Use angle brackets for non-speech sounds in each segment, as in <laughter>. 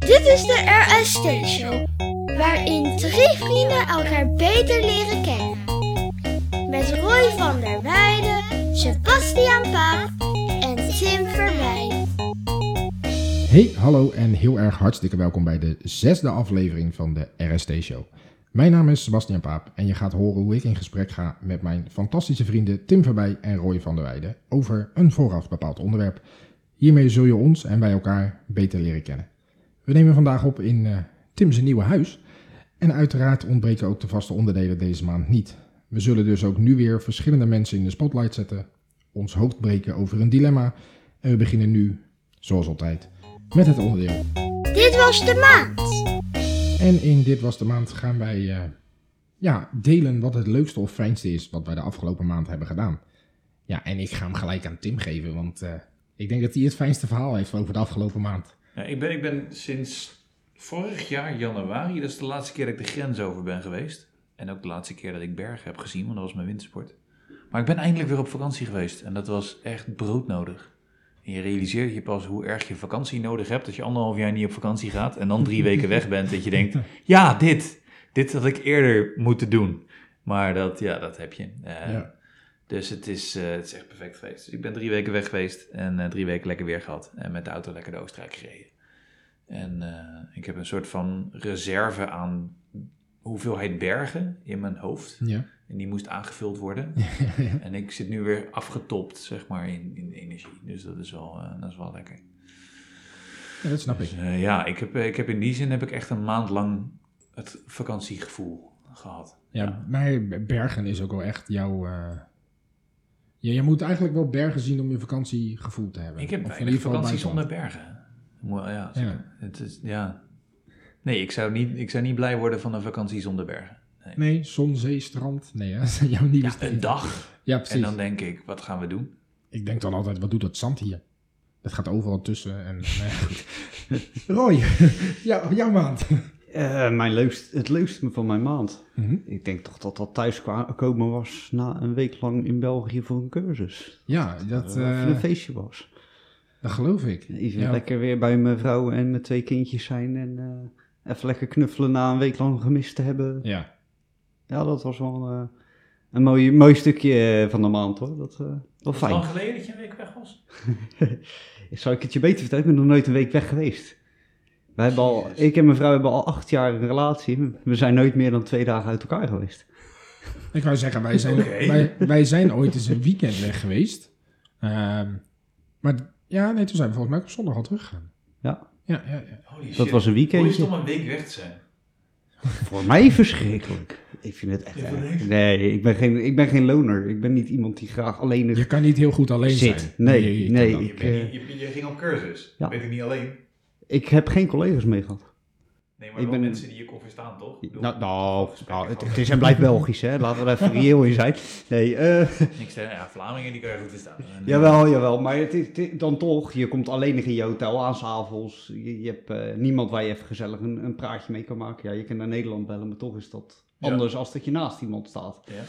Dit is de RST Show, waarin drie vrienden elkaar beter leren kennen. Met Roy van der Weijden, Sebastian Paap en Tim Verwij. Hey, hallo en heel erg hartstikke welkom bij de zesde aflevering van de RST Show. Mijn naam is Sebastian Paap en je gaat horen hoe ik in gesprek ga met mijn fantastische vrienden Tim Verbij en Roy van der Weijden over een vooraf bepaald onderwerp. Hiermee zul je ons en wij elkaar beter leren kennen. We nemen vandaag op in uh, Tim's nieuwe huis en uiteraard ontbreken ook de vaste onderdelen deze maand niet. We zullen dus ook nu weer verschillende mensen in de spotlight zetten, ons hoofd breken over een dilemma en we beginnen nu, zoals altijd, met het onderdeel. Dit was de maand. En in Dit Was de Maand gaan wij uh, ja, delen wat het leukste of fijnste is wat wij de afgelopen maand hebben gedaan. Ja, en ik ga hem gelijk aan Tim geven, want uh, ik denk dat hij het fijnste verhaal heeft over de afgelopen maand. Ja, ik, ben, ik ben sinds vorig jaar januari, dat is de laatste keer dat ik de grens over ben geweest. En ook de laatste keer dat ik bergen heb gezien, want dat was mijn wintersport. Maar ik ben eindelijk weer op vakantie geweest en dat was echt broodnodig. En je realiseert je pas hoe erg je vakantie nodig hebt als je anderhalf jaar niet op vakantie gaat en dan drie weken weg bent. Dat je denkt, <laughs> ja, dit, dit had ik eerder moeten doen. Maar dat, ja, dat heb je. Uh, ja. Dus het is, uh, het is echt perfect geweest. Dus ik ben drie weken weg geweest en uh, drie weken lekker weer gehad. En met de auto lekker de Oostenrijk gereden. En ik heb een soort van reserve aan hoeveelheid bergen in mijn hoofd. Ja. En die moest aangevuld worden. <laughs> en ik zit nu weer afgetopt, zeg maar, in, in energie. Dus dat is wel, dat is wel lekker. Ja, dat snap dus, ik. Ja, ik heb, ik heb in die zin heb ik echt een maand lang het vakantiegevoel gehad. Ja, ja. maar bergen is ook wel echt jouw... Ja, je moet eigenlijk wel bergen zien om je vakantiegevoel te hebben. Ik heb ieder vakantie zonder bergen. Ja, ja. Het is, ja. Nee, ik zou, niet, ik zou niet blij worden van een vakantie zonder bergen. Nee, nee zon, zee, strand. Nee, <laughs> dat is jouw nieuwe ja, Een dag. Ja, precies. En dan denk ik, wat gaan we doen? Ik denk dan altijd, wat doet dat zand hier? Dat gaat overal tussen. En, <laughs> nee, Roy, <laughs> jou, jouw maand. Uh, mijn leukst, het leukste van mijn maand. Mhm. Mm -hmm. Ik denk toch dat dat thuiskomen was na een week lang in België voor een cursus. Ja, dat... Uh, uh, een feestje was. Dat geloof ik. Even ja. lekker weer bij mijn vrouw en mijn twee kindjes zijn en uh, even lekker knuffelen na een week lang gemist te hebben. Ja. Ja, dat was wel uh, een mooi, mooi stukje van de maand hoor. Dat uh, wel fijn. lang geleden dat je een week weg was? <laughs> Zou ik het je beter vertellen? Ik ben nog nooit een week weg geweest. We hebben al, ik en mijn vrouw hebben al acht jaar een relatie. We zijn nooit meer dan twee dagen uit elkaar geweest. Ik wou zeggen, wij zijn, okay. wij, wij zijn ooit eens een weekend weg geweest. Uh, maar ja, nee, toen zijn we volgens mij op zondag al teruggegaan. Ja. Ja, ja, ja. Dat shit. was een weekendje. Hoe is het om een week weg te zijn? Voor mij verschrikkelijk. Ik vind het echt ja. Nee, ik ben, geen, ik ben geen loner. Ik ben niet iemand die graag alleen is. Je kan niet heel goed alleen zit. zijn. Nee, nee. ik, je, je, je, ging op cursus. Ja. Ben ik niet alleen? Ik heb geen collega's mee gehad. Nee, maar ik ben mensen die je kon verstaan, toch? Bedoel, nou, nou, nou het, het, is en blijft Belgisch, hè? Laten we er even reëel in zijn. Nee, uh, Niks te, ja, Vlamingen die kan je goed verstaan. <laughs> En, jawel, jawel, maar het is, het, dan toch, je komt alleen in je hotel aan s'avonds. Je, je hebt uh, niemand waar je even gezellig een, een, praatje mee kan maken. Ja, je kan naar Nederland bellen, maar toch is dat anders ja. als dat je naast iemand staat. Ja.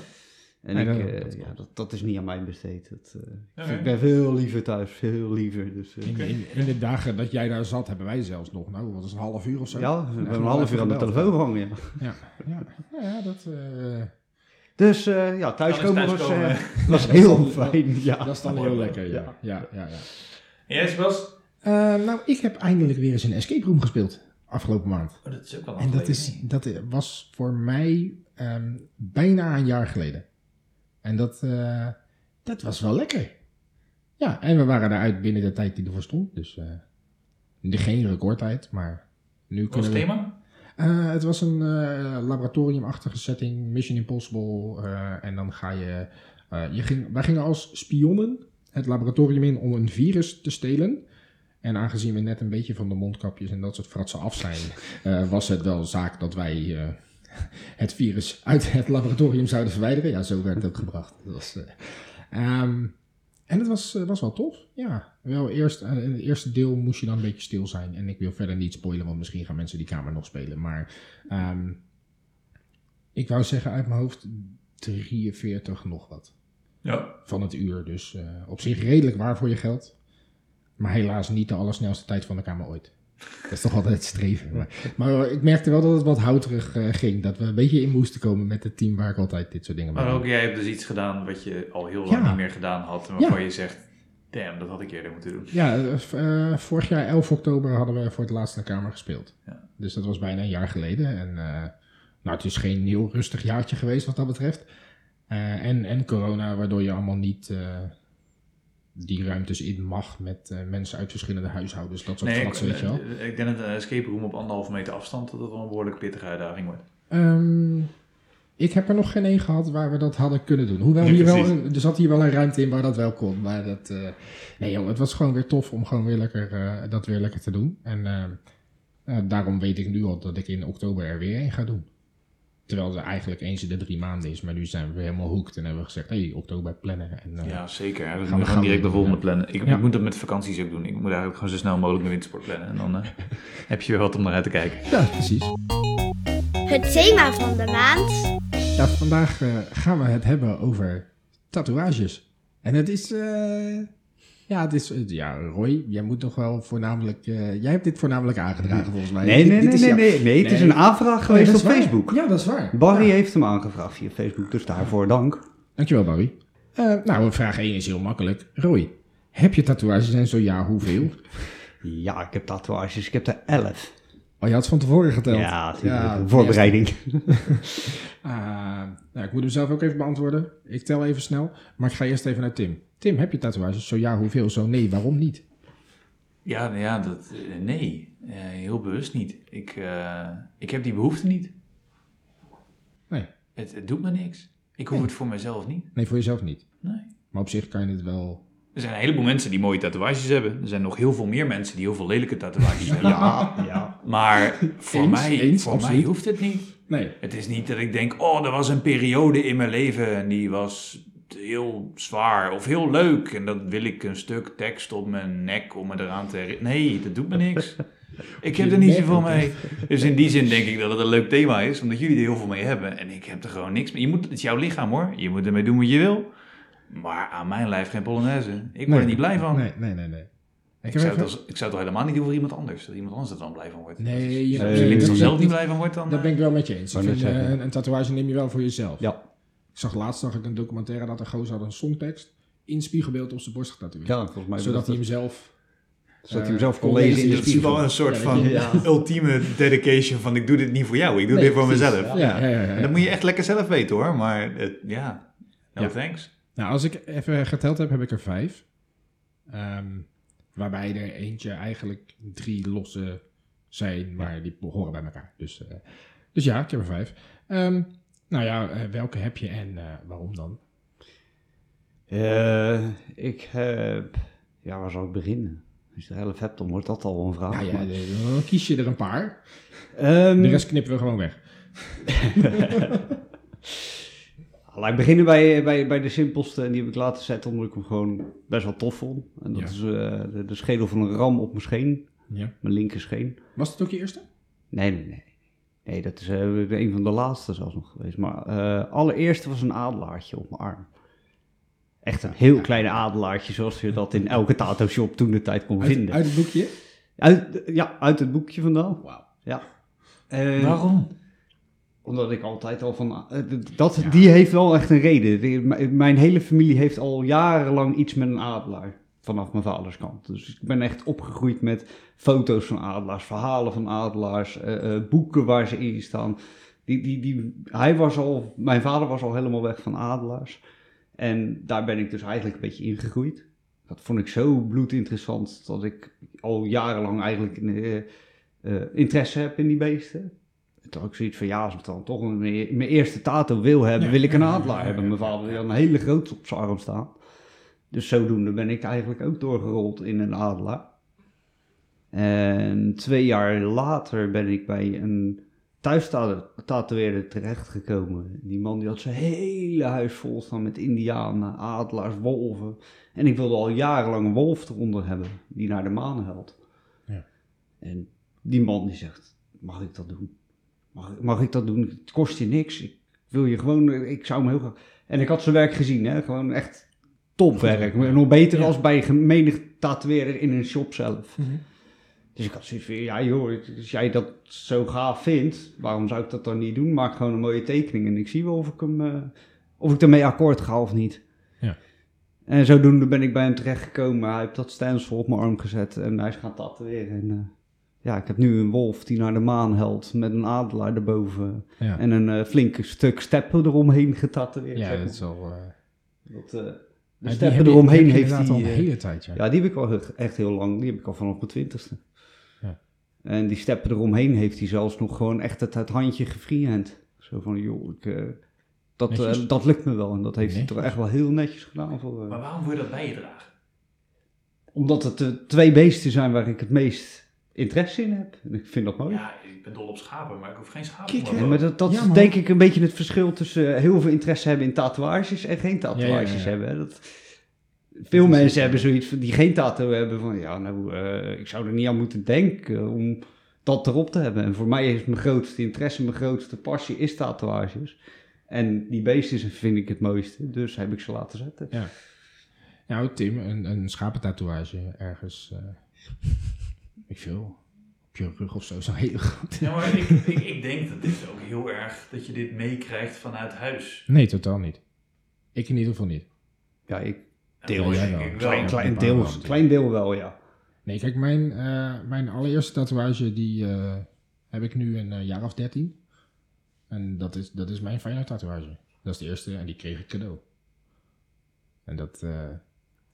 En nee, ik, uh, dat, ja, dat, dat, is niet aan mij besteed. Dat, uh, okay. Ik ben veel liever thuis, veel liever. Dus, uh, in, in, in, de dagen dat jij daar zat, hebben wij zelfs nog, nou, wat is een half uur of zo? Ja, we hebben een half uur aan de telefoon gehangen, ja. Ja, ja, ja dat... Dus ja, thuiskomen was, <laughs> was heel fijn. Ja. Dat is dan heel lekker, ja. ja, ja, ja. En jij, was? nou, ik heb eindelijk weer eens een escape room gespeeld, afgelopen maand. Oh, dat is ook wel En dat, is, dat was voor mij um, bijna een jaar geleden. En dat, uh, dat was wel lekker. Ja, en we waren eruit binnen de tijd die ervoor stond. Dus uh, geen recordtijd, maar nu Wat kunnen was het thema? Uh, het was een laboratoriumachtige setting, Mission Impossible. en dan ga je... je ging, wij gingen als spionnen het laboratorium in om een virus te stelen. En aangezien we net een beetje van de mondkapjes en dat soort fratsen af zijn... was het wel zaak dat wij het virus uit het laboratorium zouden verwijderen. Ja, zo werd het ook gebracht. Dat was, uh, um, en het was, uh, was wel tof. Ja, wel eerst, uh, in het eerste deel moest je dan een beetje stil zijn. En ik wil verder niet spoilen, want misschien gaan mensen die kamer nog spelen. Maar um, ik wou zeggen uit mijn hoofd 43 nog wat. Ja. Van het uur. Dus uh, op zich redelijk waar voor je geld. Maar helaas niet de allersnelste tijd van de kamer ooit. Dat is toch altijd het streven. Maar, maar ik merkte wel dat het wat houterig eh, ging. Dat we een beetje in moesten komen met het team waar ik altijd dit soort dingen mee Maar ook jij hebt dus iets gedaan wat je al heel lang Ja. niet meer gedaan had. En waarvan je zegt, damn, dat had ik eerder moeten doen. Ja, eh, eh, vorig jaar 11 oktober hadden we voor het laatst in de Kamer gespeeld. Ja. Dus dat was bijna een jaar geleden. En nou, het is geen heel rustig jaartje geweest wat dat betreft. En, en corona, waardoor je allemaal niet die ruimtes in mag met eh, mensen uit verschillende huishoudens. Dat soort Nee, ik, weet je wel. eh, ik denk dat een escape room op anderhalve meter afstand dat wel een behoorlijk pittige uitdaging wordt. Ehm, ik heb er nog geen één gehad waar we dat hadden kunnen doen. Hoewel hier wel, een- er zat hier wel een ruimte in waar dat wel kon. Maar dat, eh, nee joh, het was gewoon weer tof om gewoon weer lekker, eh, dat weer lekker te doen. En eh, eh, daarom weet ik nu al dat ik in oktober er weer één ga doen. Terwijl het eigenlijk eens in de drie maanden is. Maar nu zijn we weer helemaal hooked en hebben we gezegd, hey, oktober plannen. En, eh, Ja, zeker. hè. We Gaan we- direct de volgende ja. plannen. Ik, Ja. ik moet dat met vakanties ook doen. Ik moet eigenlijk gewoon zo snel mogelijk mijn wintersport plannen. En dan eh, <laughs> heb je weer wat om naar uit te kijken. ja, precies. Het thema van de maand. Ja, vandaag eh, gaan we het hebben over tatoeages. En het is, eh, ja, het is, eh, ja, Roy, jij moet nog wel voornamelijk, eh, jij hebt dit voornamelijk aangedragen volgens mij. Nee, Dit- nee, dit nee, nee, nee, nee. Het is een aanvraag Oh, geweest op waar. Facebook. Ja, dat is waar. Barry Ja. heeft hem aangevraagd via Facebook, dus daarvoor dank. Dankjewel, Barry. Eh, nou, vraag 1 is heel makkelijk. Roy, heb je tatoeages en zo ja, hoeveel? <laughs> Ja, ik heb tatoeages. Ik heb er elf. Oh, je had van tevoren geteld. Ja, Ja, voorbereiding. Ah, <laughs> nou, ik moet hem zelf ook even beantwoorden. Ik tel even snel, maar ik ga eerst even naar Tim. Tim, heb je tatoeages? Zo ja, hoeveel? Zo nee, waarom niet? Ja, nou ja, dat, eh, nee. Eh, heel bewust niet. Ik, eh, ik heb die behoefte niet. Nee. Het, het doet me niks. Ik hoef Nee. het voor mezelf niet. Nee, voor jezelf niet. Nee. Maar op zich kan je het wel... Er zijn een heleboel mensen die mooie tatoeages hebben. Er zijn nog heel veel meer mensen die heel veel lelijke tatoeages <laughs> hebben. Ja, ja. Maar voor, Eens, mij, eens, voor absoluut. mij hoeft het niet. Nee. Het is niet dat ik denk, oh, er was een periode in mijn leven en die was heel zwaar of heel leuk. En dan wil ik een stuk tekst op mijn nek om me eraan te herinneren. Nee, dat doet me niks. <laughs> Ik heb er niet zoveel mee. Dus in die zin denk ik dat het een leuk thema is, omdat jullie er heel veel mee hebben. En ik heb er gewoon niks mee. Je moet, het is jouw lichaam hoor. Je moet ermee doen wat je wil. Maar aan mijn lijf geen polonaise. Ik word Nee. er niet blij van. Nee, nee, nee. nee. Ik, zou even- als, ik zou het toch helemaal niet doen voor iemand anders. Dat iemand anders er dan blij van wordt. Nee, je- je Nee, je er zelf niet blij van wordt, dan... Dat eh, ben ik wel met je eens. Vind, eh, een, een tatoeage neem je wel voor jezelf. Ja. Ik zag laatst zag ik een documentaire dat een gozer had een songtekst in spiegelbeeld op zijn borst getatoeëerd. ja, volgens mij. Zodat hij hem zelf... zodat hij hem zelf eh, kon kon lezen in de Het is wel een soort van ultieme dedication van ik doe dit niet voor jou, ik doe Nee, dit voor precies, mezelf. ja. Ja, ja, ja. ja. En dat moet je echt lekker zelf weten hoor, maar het- ja, no Ja. thanks. Nou, als ik even geteld heb, heb ik er vijf. Ehm, waarbij er eentje eigenlijk drie losse zijn, maar die horen bij elkaar. Dus, eh, dus ja, ik heb er vijf. Nou ja, eh, welke heb je en eh, waarom dan? Eh, ik heb... Ja, waar zal ik beginnen? Als je er elf hebt, dan wordt dat al een vraag. Nou ja, dan kies je er een paar. Ehm, De rest knippen we gewoon weg. <laughs> Laat ik beginnen bij, bij, bij de simpelste. En die heb ik laten zetten omdat ik hem gewoon best wel tof vond. En dat Ja. is de, de schedel van een ram op mijn scheen. Ja. Mijn linker scheen. Was het ook je eerste? Nee, nee, nee. Nee, dat is eh, een van de laatste zelfs nog geweest. Maar eh allereerste was een adelaartje op mijn arm. Echt een heel klein adelaartje, zoals je dat in elke tattoo-shop toen de tijd kon Uit, vinden. uit het boekje? Uit, ja, uit het boekje vandaan. Wauw. Ja. Eh, Waarom? Omdat ik altijd al van... dat, Die heeft wel echt een reden. Mijn hele familie heeft al jarenlang iets met een adelaar. Vanaf mijn vaders kant. Dus ik ben echt opgegroeid met foto's van adelaars, verhalen van adelaars, eh, eh, boeken waar ze in staan. Die, die, die, hij was al, mijn vader was al helemaal weg van adelaars. En daar ben ik dus eigenlijk een beetje ingegroeid. Dat vond ik zo bloedinteressant dat ik al jarenlang eigenlijk eh, interesse heb in die beesten. Toen had ik zoiets van, ja, als ik dan toch een, mijn eerste tato wil hebben, wil ik een adelaar hebben. Mijn vader had een hele grote op zijn arm staan. Dus zodoende ben ik eigenlijk ook doorgerold in een adelaar. En twee jaar later ben ik bij een thuis-tatoeëerder terechtgekomen. Die man die had zijn hele huis vol staan met indianen, adelaars, wolven. En ik wilde al jarenlang een wolf eronder hebben, die naar de maan helpt. Ja. En die man die zegt, mag ik dat doen? Mag, mag ik dat doen? Het kost je niks. Ik wil je gewoon, ik zou hem heel graag... En ik had zijn werk gezien, hè? gewoon echt topwerk. Nog beter Ja. als bij menig tatoeëerder in een shop zelf. Dus ik had zoiets van, ja joh, als jij dat zo gaaf vindt, waarom zou ik dat dan niet doen? Maak gewoon een mooie tekening en ik zie wel of ik, hem, eh, of ik ermee akkoord ga of niet. Ja. En zodoende ben ik bij hem terechtgekomen. Hij heeft dat stencil op mijn arm gezet en hij is gaan tatoeëren. En, eh, ja, ik heb nu een wolf die naar de maan helt met een adelaar erboven. Ja, En een eh, flinke stuk steppen eromheen getatoeëerd. ja dat is eh, Dat, de die steppen heb je- eromheen heb heeft hij... al een eh, hele tijd, ja. ja, die heb ik al echt heel lang. Die heb ik al vanaf mijn twintigste. Ja. En die steppen eromheen heeft hij zelfs nog gewoon echt het, het handje gefreehand. Zo van, joh, ik, eh, dat, eh, dat lukt me wel. En dat heeft hij toch echt wel heel netjes gedaan. Voor, eh, Maar waarom wil je dat bij je dragen? omdat het de twee beesten zijn waar ik het meest interesse in heb. En ik vind dat mooi. Ja, ik ben dol op schapen, maar ik hoef geen schapen. Kijk, Ja, maar dat, dat Ja, is denk ik een beetje het verschil tussen eh, heel veel interesse hebben in tatoeages en geen tatoeages Ja, ja, ja. hebben. Dat, veel mensen hebben zoiets van, die geen tattoo hebben van, ja, nou, eh, ik zou er niet aan moeten denken om dat erop te hebben. En voor mij is mijn grootste interesse, mijn grootste passie is tatoeages. En die beesten vind ik het mooiste, dus heb ik ze laten zetten. Nou, Tim, een, een schapentatoeage ergens, eh ik veel, op je rug of zo, zo heel goed. Ja, maar ik, ik, ik denk dat dit ook heel erg, dat je dit meekrijgt vanuit huis. Nee, totaal niet. Ik in ieder geval niet. Ja, ik, Deel, denk wel. ik klein, Ja, klein, deel, klein deel wel, ja. Nee, kijk, mijn, eh, mijn allereerste tatoeage, die eh, heb ik nu een eh, jaar of dertien. En dat is, dat is mijn Feyenoord tatoeage. Dat is de eerste en die kreeg ik cadeau. En dat...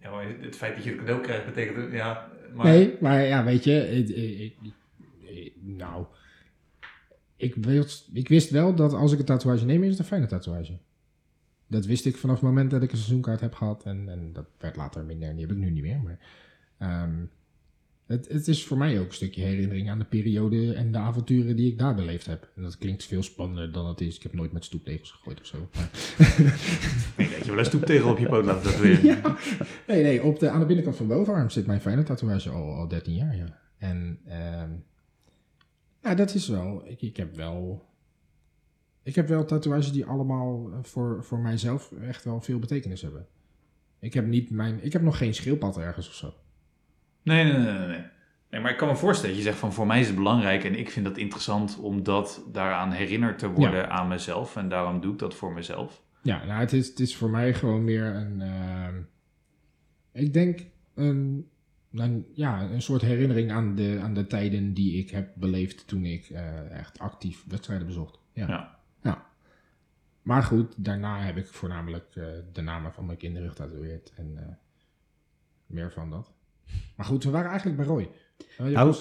Ja, maar het feit dat je het cadeau krijgt betekent, ja, maar... Nee, maar ja, weet je, ik- nou, ik wist, ik wist wel dat als ik een tatoeage neem, is het een fijne tatoeage. Dat wist ik vanaf het moment dat ik een seizoenkaart heb gehad en, en dat werd later minder en die heb ik nu niet meer. Maar ehm, het, het is voor mij ook een stukje herinnering aan de periode en de avonturen die ik daar beleefd heb. En dat klinkt veel spannender dan het is. Ik heb nooit met stoeptegels gegooid of zo. Maar- <laughs> Nee, dat je wel een stoeptegel op je poot laten tatoeëren. <laughs> Nee, nee, op de, aan de binnenkant van mijn bovenarm zit mijn fijne tatoeage al, al 13 jaar, ja. En ehm, ja, dat is wel, ik, ik heb wel, ik heb wel tatoeages die allemaal eh, voor, voor mijzelf echt wel veel betekenis hebben. Ik heb niet mijn, ik heb nog geen schildpad ergens of zo. Nee, nee, nee, nee, nee. Maar ik kan me voorstellen dat je zegt van voor mij is het belangrijk en ik vind dat interessant omdat daaraan herinnerd te worden aan mezelf en daarom doe ik dat voor mezelf. Ja, nou, het is, het is voor mij gewoon meer een, ehm, ik denk een, een, ja, een soort herinnering aan de, aan de tijden die ik heb beleefd toen ik eh, echt actief wedstrijden bezocht. Ja. Ja. Maar goed, daarna heb ik voornamelijk eh, de namen van mijn kinderen getatoeëerd en eh, meer van dat. Maar goed, we waren eigenlijk bij Roy. Eh, Nou, <laughs>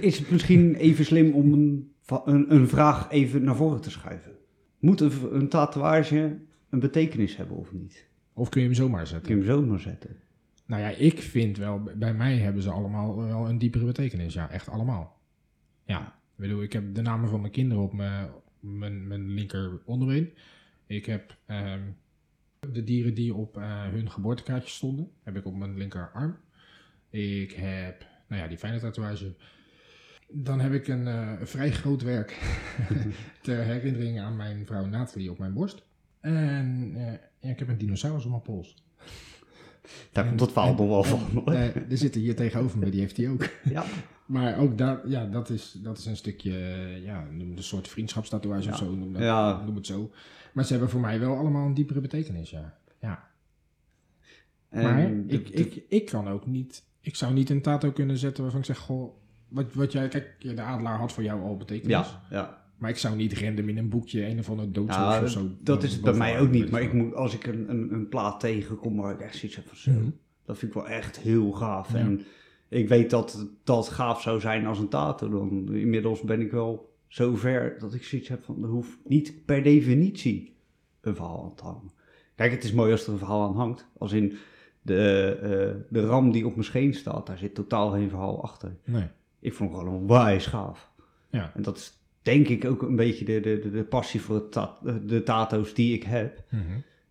is- het misschien even slim om een, een, een vraag even naar voren te schuiven? Moet een, een tatoeage een betekenis hebben of niet? of kun je hem zomaar Kun zetten? je hem zo maar zetten? Nou ja, ik vind wel, bij mij hebben ze allemaal wel een diepere betekenis. Ja, echt allemaal. Ja, ik bedoel, ik heb de namen van mijn kinderen op mijn, mijn, mijn linker onderbeen. Ik heb ehm, de dieren die op eh, hun geboortekaartje stonden, heb ik op mijn linkerarm. Ik heb, nou ja, die fijne tatoeage. Dan heb ik een eh, vrij groot werk <laughs> ter herinnering aan mijn vrouw Nathalie op mijn borst. En eh, ik heb een dinosaurus op mijn pols. Daar En- komt het verhaal nog wel van. er zitten hier tegenover me, die heeft hij ook. <laughs> Ja. Maar ook daar, ja, dat is, dat is een stukje, ja, noem het een soort vriendschapstatoeage of zo, noem, dat, Ja. noem het zo. Maar ze hebben voor mij wel allemaal een diepere betekenis, ja. ja. Maar de- ik, ik, ik kan ook niet, ik zou niet een tato kunnen zetten waarvan ik zeg, goh, wat, wat jij, kijk, de adelaar had voor jou al betekenis. ja, ja. Maar ik zou niet random in een boekje een of ander doodshoofd Ja, of zo. dat is het bij mij ook niet. Maar ik moet, als ik een, een, een plaat tegenkom waar ik echt zoiets heb van zo, Mhm. dat vind ik wel echt heel gaaf. Ja. En ik weet dat dat gaaf zou zijn als een tato. Dan inmiddels ben ik wel zo ver dat ik zoiets heb van, er hoeft niet per definitie een verhaal aan te hangen. Kijk, het is mooi als er een verhaal aan hangt. Als in de, eh, de ram die op mijn scheen staat, daar zit totaal geen verhaal achter. Nee. Ik vond het gewoon wijs gaaf. Ja. En dat is denk ik ook een beetje de, de, de, passie voor het ta- de tato's die ik heb. Mhm.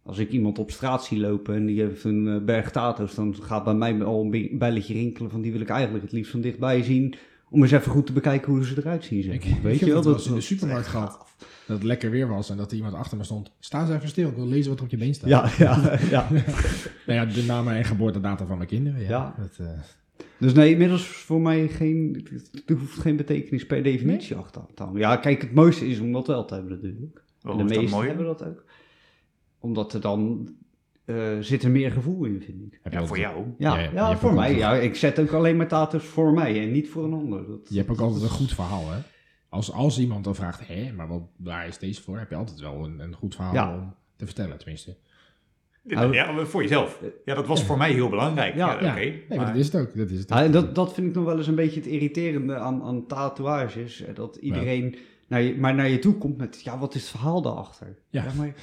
Als ik iemand op straat zie lopen en die heeft een eh, berg tato's, dan gaat bij mij al een be- belletje rinkelen van die wil ik eigenlijk het liefst van dichtbij zien. Om eens even goed te bekijken hoe ze eruit zien. Zeg. Ik, maar. ik Weet je wel? wel eens in de supermarkt gehad. Dat het lekker weer was en dat er iemand achter me stond. Sta eens even stil, ik wil lezen wat er op je been staat. Ja, ja, ja. <laughs> Nou ja, de namen en geboortedata van mijn kinderen. Ja. Ja. Dat, eh, Dus nee, inmiddels voor mij geen, er hoeft geen betekenis per definitie achter te hangen. Ja, kijk, het mooiste is om dat wel te hebben natuurlijk. Waarom en is de meesten hebben dat ook. Omdat er dan eh, zit er meer gevoel in, vind ik. Heb je Ja, voor jou. Ja, Ja, voor mij. Ja, ik zet ook alleen maar tattoos voor mij en niet voor een ander. Dat, Je hebt ook altijd een goed verhaal, hè? Als, als iemand dan vraagt, hé, maar wat, waar is deze voor? Heb je altijd wel een, een goed verhaal Ja. om te vertellen, tenminste. Ja, voor jezelf. Ja, dat was voor mij heel belangrijk. Ja, Ja, nee, maar maar- dat is het ook. Dat is het ook. Ja, en dat, dat vind ik nog wel eens een beetje het irriterende aan, aan tatoeages. Dat iedereen naar je, maar naar je toe komt met, ja, wat is het verhaal daarachter? Ja. maar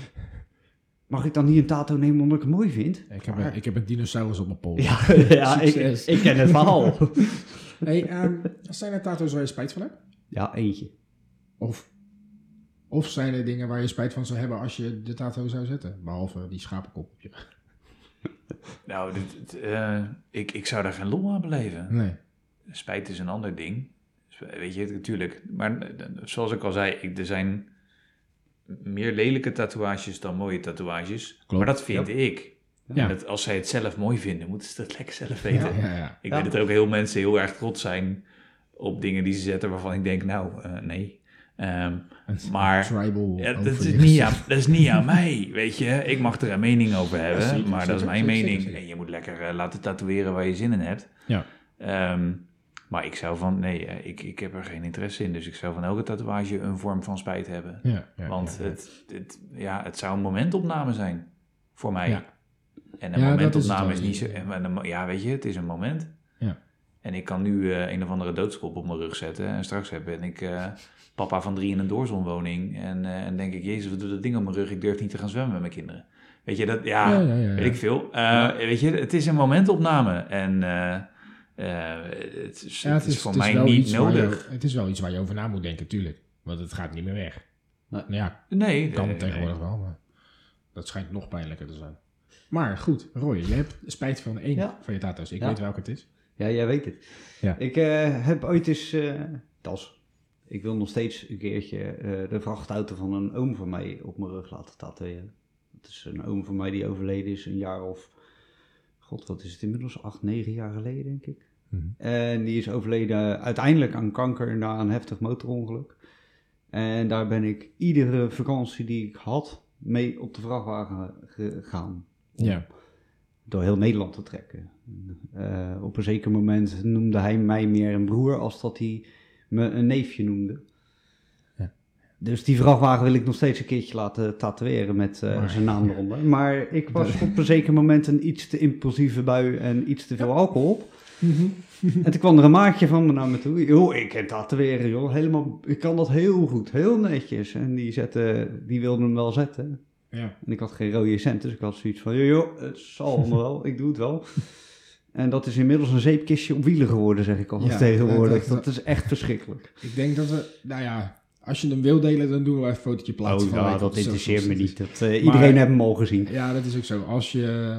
mag ik dan niet een tattoo nemen omdat ik het mooi vind? Ik heb, een, ik heb een dinosaurus op mijn pols. Ja, <laughs> ja ik, ik ken het verhaal. <laughs> Hey, ehm, zijn er tato's waar je spijt van hebt? Ja, eentje. Of, of zijn er dingen waar je spijt van zou hebben als je de tato zou zetten? Behalve die schapenkop op je. <laughs> Nou, dit, dit, eh, ik, ik zou daar geen lol aan beleven. Nee. Spijt is een ander ding. Weet je, natuurlijk. Maar eh, zoals ik al zei, ik, er zijn meer lelijke tatoeages dan mooie tatoeages. Klopt. Maar dat vind ik. Ja. Dat, als zij het zelf mooi vinden, moeten ze dat lekker zelf weten. Ja, ja. Ik Ja. weet dat er ook heel mensen heel erg trots zijn op dingen die ze zetten waarvan ik denk, nou, eh, nee. Ehm, Een Maar- tribal ja, dat, is niet aan, dat is niet aan mij, weet je. Ik mag er een mening over hebben, zeker, maar dat is mijn zeker, mening. zeker. En je moet lekker eh, laten tatoeëren waar je zin in hebt. Ja. Ehm, maar ik zou van, nee, eh, ik, ik heb er geen interesse in. Dus ik zou van elke tatoeage een vorm van spijt hebben. Ja, ja, Want ja. Het, het, ja, het zou een momentopname zijn voor mij. Ja. En een momentopname is is, niet zo... en Ja, weet je, het is een moment. En ik kan nu eh, een of andere doodskop op mijn rug zetten. En straks heb- ben ik eh, papa van drie in een doorzonwoning. En, eh, en denk ik, jezus, wat doet dat ding op mijn rug? Ik durf niet te gaan zwemmen met mijn kinderen. Weet je, dat, ja, Ja, ja, ja, ja. weet ik veel. Eh, Weet je, het is een momentopname. En eh, eh, het, is, Ja, het is voor het mij niet je- nodig. het is wel iets waar je over na moet denken, tuurlijk. Want het gaat niet meer weg. Nee. Nou ja, Nee, kan nee, tegenwoordig wel, maar dat schijnt nog pijnlijker te zijn. Maar goed, Roy, je hebt spijt van één Ja. van je tato's. Ik Ja. weet welke het is. Ja, jij weet het. Ja. Ik eh, heb ooit eens, eh tas, ik wil nog steeds een keertje eh, de vrachtauto van een oom van mij op mijn rug laten tatoeëren. Dat is een oom van mij die overleden is een jaar of, god wat is het inmiddels, acht, negen jaar geleden denk ik. Mhm. En die is overleden uiteindelijk aan kanker na een heftig motorongeluk. En daar ben ik iedere vakantie die ik had mee op de vrachtwagen gegaan. Ja. Door heel Nederland te trekken. Eh, op een zeker moment noemde hij mij meer een broer als dat hij me een neefje noemde. Ja. Dus die vrachtwagen wil ik nog steeds een keertje laten tatoeëren met eh, Maar- zijn naam eronder. Maar ik was op een zeker moment een iets te impulsieve bui en iets te veel alcohol op. <laughs> En toen kwam er een maatje van me naar me toe. Joh, ik kan tatoeëren, joh. Helemaal, ik kan dat heel goed, heel netjes. En die, zette, die wilde hem wel zetten. Ja. En ik had geen rode cent, dus ik had zoiets van, joh, joh het zal allemaal wel, ik doe het wel. <laughs> En dat is inmiddels een zeepkistje op wielen geworden, zeg ik al Ja, <laughs> tegenwoordig. dat- Dat, is echt verschrikkelijk. Ik denk dat we, nou ja, als je hem wil delen, dan doen we even een fotootje plaatsen. Oh, nou, op dat interesseert me niet. Dat, eh, iedereen heeft hem al gezien. Ja, dat is ook zo. Als je,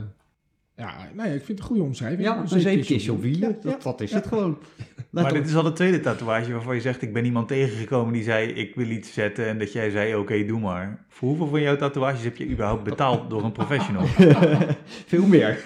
ja, nou ja, ik vind het een goede omschrijving. Ja, een zeepkistje op wielen, Ja, dat, dat is ja. het gewoon. <laughs> Maar dit is al de tweede tatoeage waarvan je zegt, ik ben iemand tegengekomen die zei, ik wil iets zetten. En dat jij zei, oké, doe maar. Voor hoeveel van jouw tatoeages heb je überhaupt betaald door een professional? <laughs> Veel meer,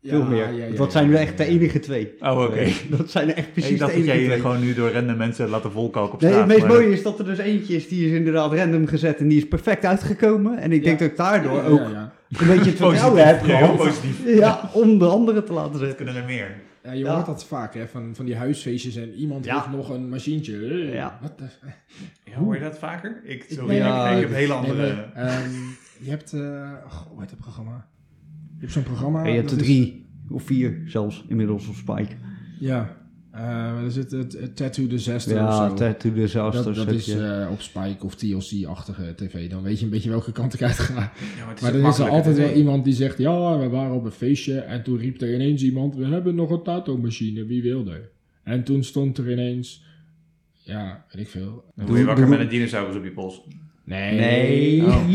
Ja, veel meer. ja, ja, dat ja, zijn echt de ja. enige twee. Oh, oké. Eh, Dat zijn echt precies ik dacht de dat enige jij twee. je gewoon nu door random mensen laten volkalken op Nee, straat. het meest maar mooie is dat er dus eentje is, die is inderdaad random gezet en die is perfect uitgekomen. En ik denk dat ik daardoor Ja, ook ja, ja. Een beetje het Positief. vertrouwen heb Ja, heel gehad. positief. Ja, om de anderen te laten zetten. Kunnen er meer. Ja, je Ja. hoort dat vaak, hè, van, van die huisfeestjes en iemand Ja. heeft nog een machientje. Hey, Ja. wat de- Ja, hoor je dat vaker? Ik, sorry, nee, ik- nee, ik heb hele Nee, andere... maar, ehm, je hebt, eh oh, hoe heet het programma? Je hebt zo'n programma. Ja, je hebt er dat is- drie of vier zelfs inmiddels op Spike. Ja, eh er zit het, het Tattoo Disaster of Ja. Tattoo Disasters dat, dat is eh, op Spike of TLC-achtige tv. Dan weet je een beetje welke kant ik uit ga. Ja, maar het er is er altijd wel iemand die zegt... Ja, we waren op een feestje en toen riep er ineens iemand... We hebben nog een tattoo-machine, wie wil er? En toen stond er ineens... Ja, weet ik veel. Dan word je wakker met een dinosaurus op je pols. Nee. Nee. Oh. <laughs>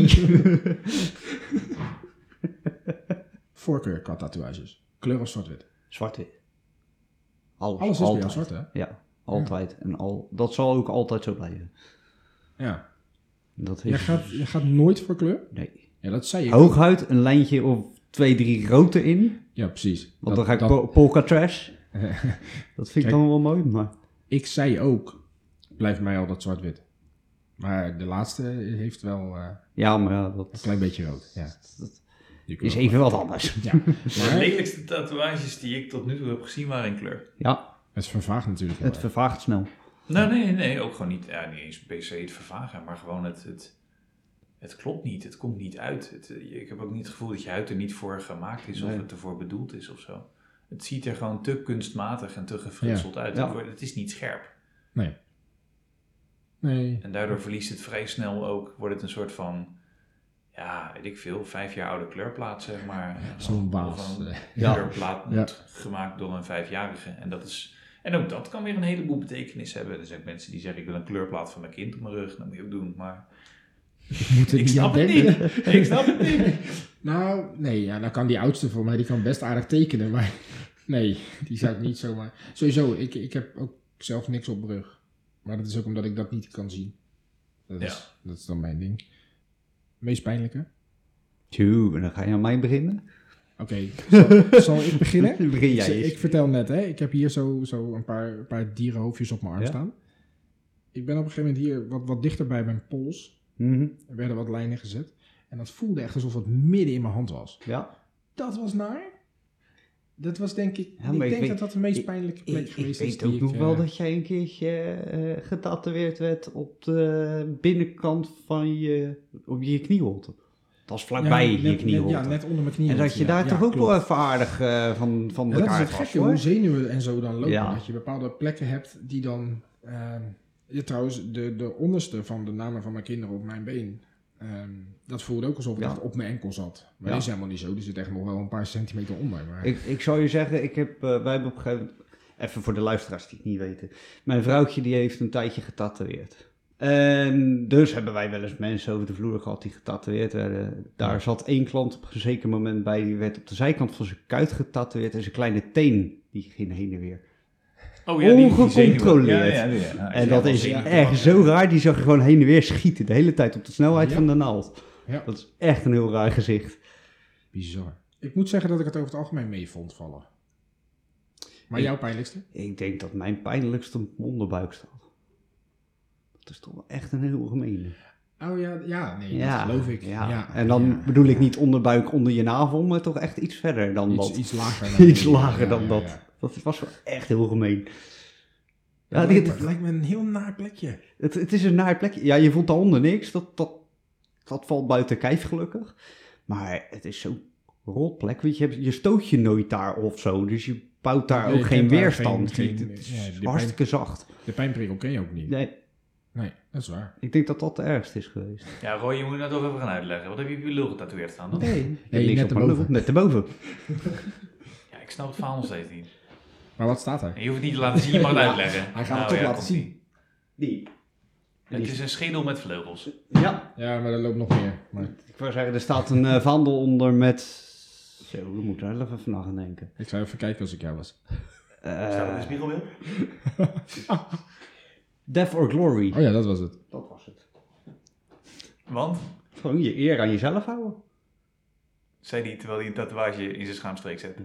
Voorkeur qua tatoeages. Kleur of zwart-wit? Zwart-wit. Alles, Alles is altijd. zwart, hè? Ja, altijd. En al, dat zal ook altijd zo blijven. Ja. Dat Je gaat, je gaat nooit voor kleur? Nee. Ja, dat zei je. Hooguit een lijntje of twee, drie rood erin. Ja, precies. Want Dat- dan ga ik dat- polka trash. <laughs> Dat vind ik dan wel mooi, maar... Ik zei ook, blijft mij altijd zwart-wit. Maar de laatste heeft wel eh, Ja, maar ja, een dat, klein beetje rood. Ja. dat is even wel. wat anders. Ja, <laughs> De lelijkste tatoeages die ik tot nu toe heb gezien waren in kleur. Ja, het vervaagt natuurlijk wel het vervaagt snel. Nee, nee, nee, ook gewoon niet, ja, niet eens per se het vervagen, maar gewoon het, het, het klopt niet, het komt niet uit. Het, eh, ik heb ook niet het gevoel dat je huid er niet voor gemaakt is of het ervoor bedoeld is of zo. Het ziet er gewoon te kunstmatig en te gefritseld uit. Ja. Het is niet scherp. Nee. Nee. En daardoor verliest het vrij snel ook, wordt het een soort van, ja, weet ik veel, vijf jaar oude kleurplaat, zeg maar. Zo'n baas. een eh. Ja. kleurplaat Ja. gemaakt door een vijfjarige. En, dat is, en ook dat kan weer een heleboel betekenis hebben. Er zijn ook mensen die zeggen, ik wil een kleurplaat van mijn kind op mijn rug. Dat moet je ook doen, maar Moet <laughs> ik snap het denken. niet. Ik snap het niet. <laughs> Nou, nee, ja, dan kan die oudste voor mij, die kan best aardig tekenen, maar <laughs> nee, die zou ik niet zomaar... Sowieso, ik, ik heb ook zelf niks op mijn rug. Maar dat is ook omdat ik dat niet kan zien. Dat is, dat is dan mijn ding. Meest pijnlijke? Tjoe, en dan ga je aan mij beginnen. Oké, zal, zal ik beginnen? <laughs> Begin Ik, jij ik eens. vertel net, hè, ik heb hier zo, zo een, paar, een paar dierenhoofdjes op mijn arm Ja. staan. Ik ben op een gegeven moment hier wat, wat dichter bij mijn pols. Mhm. Er werden wat lijnen gezet. En dat voelde echt alsof het midden in mijn hand was. Ja, Dat was naar. Dat was denk ik. Ja, ik ik denk weet- dat dat de meest ik- pijnlijke plek ik, ik geweest is. weet die ook ik, nog eh, wel dat jij een keertje eh getatoeëerd werd op de binnenkant van je, op je knieholte. Dat was vlakbij ja, je net- knieholte. Ja, net onder mijn knie. en dat je daar toch ook wel even aardig eh, van, van de dat is kaart het was, gekke, hoor. hoe zenuwen en zo dan lopen. Dat je bepaalde plekken hebt die dan... ja, trouwens, de, de onderste van de namen van mijn kinderen op mijn been... ehm, dat voelde ook alsof het Ja. echt op mijn enkel zat. Maar Ja. dat is helemaal niet zo. Die zit echt nog wel een paar centimeter onder. Maar... Ik, ik zou je zeggen, ik heb, eh, wij hebben op een gegeven moment, even voor de luisteraars die het niet weten, mijn vrouwtje die heeft een tijdje getatoeëerd. En dus hebben wij wel eens mensen over de vloer gehad die getatoeëerd werden. Daar zat één klant op een zeker moment bij, die werd op de zijkant van zijn kuit getatoeëerd en zijn kleine teen, die ging heen en weer. Oh ja, die, die Ongecontroleerd. Ja, ja, ja. en dat is zenuwen. echt zo raar, die zag je gewoon heen en weer schieten, de hele tijd op de snelheid Ja. van de naald. Ja. Dat is echt een heel raar gezicht. Bizar. Ik moet zeggen dat ik het over het algemeen mee vond vallen. Maar Ik- jouw pijnlijkste? Ik denk dat mijn pijnlijkste onderbuik staat. Dat is toch wel echt een heel gemene. Oh ja, ja nee, dat geloof ik. Ja. Ja, en dan ja. bedoel ik niet onderbuik onder je navel, maar toch echt iets verder dan iets, dat. iets lager. <laughs> dan Iets lager Ja, dan ja, dat. Dat was wel echt heel gemeen. Ja, Ja, lijkt, dit- me, lijkt me een heel naar plekje. Het, het is een naar plekje. Ja, je voelt daaronder niks. Dat, dat, dat valt buiten kijf gelukkig. Maar het is zo'n rotplek. Weet je, je stoot je nooit daar of zo. Dus je bouwt daar Nee, ook geen weerstand. geen- geen- het is ja, die pijn- hartstikke zacht. De pijnprikkel ken je ook niet. Nee, Nee, dat is waar. ik denk dat dat de ergste is geweest. Ja, Roy, je moet het toch even gaan uitleggen. Wat heb je op je lul getatoeëerd staan dan? Nee, Nee, niks net erboven. Net erboven. <laughs> Ja, ik snap het verhaal nog steeds niet. Maar wat staat er? Je hoeft het niet te laten zien, je mag het uitleggen. hij gaat het toch laten zien. Die. Het is een schedel met vleugels. Ja, Ja, maar er loopt nog meer. Maar ik wou zeggen, er staat een eh, vaandel onder met... Zo, we moeten er even vanaf gaan denken. ik zou even kijken als ik jou was. Eh, Staat er een spiegelbeeld? <laughs> Death or Glory. Oh ja, dat was het. Dat was het. Want, Gewoon je eer aan jezelf houden. Zei hij terwijl hij een tatoeage in zijn schaamstreek zet.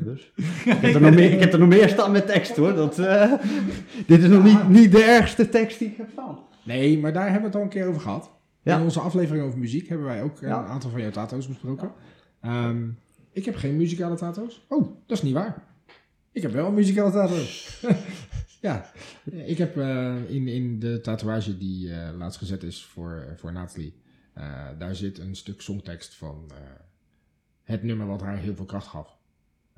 dus. <laughs> ik, heb er nog meer, ik heb er nog meer staan met tekst hoor. Dat, eh, <laughs> dit is nog niet, niet de ergste tekst die ik heb staan. Nee, maar daar hebben we het al een keer over gehad. Ja. In onze aflevering over muziek hebben wij ook Ja. een aantal van jouw tato's besproken. Ehm, ik heb geen muzikale tato's. Oh, dat is niet waar. Ik heb wel een muzikale tato's. <laughs> ja, ik heb eh, in, in de tatoeage die eh, laatst gezet is voor, voor Nathalie, eh, daar zit een stuk songtekst van eh, het nummer wat haar heel veel kracht gaf.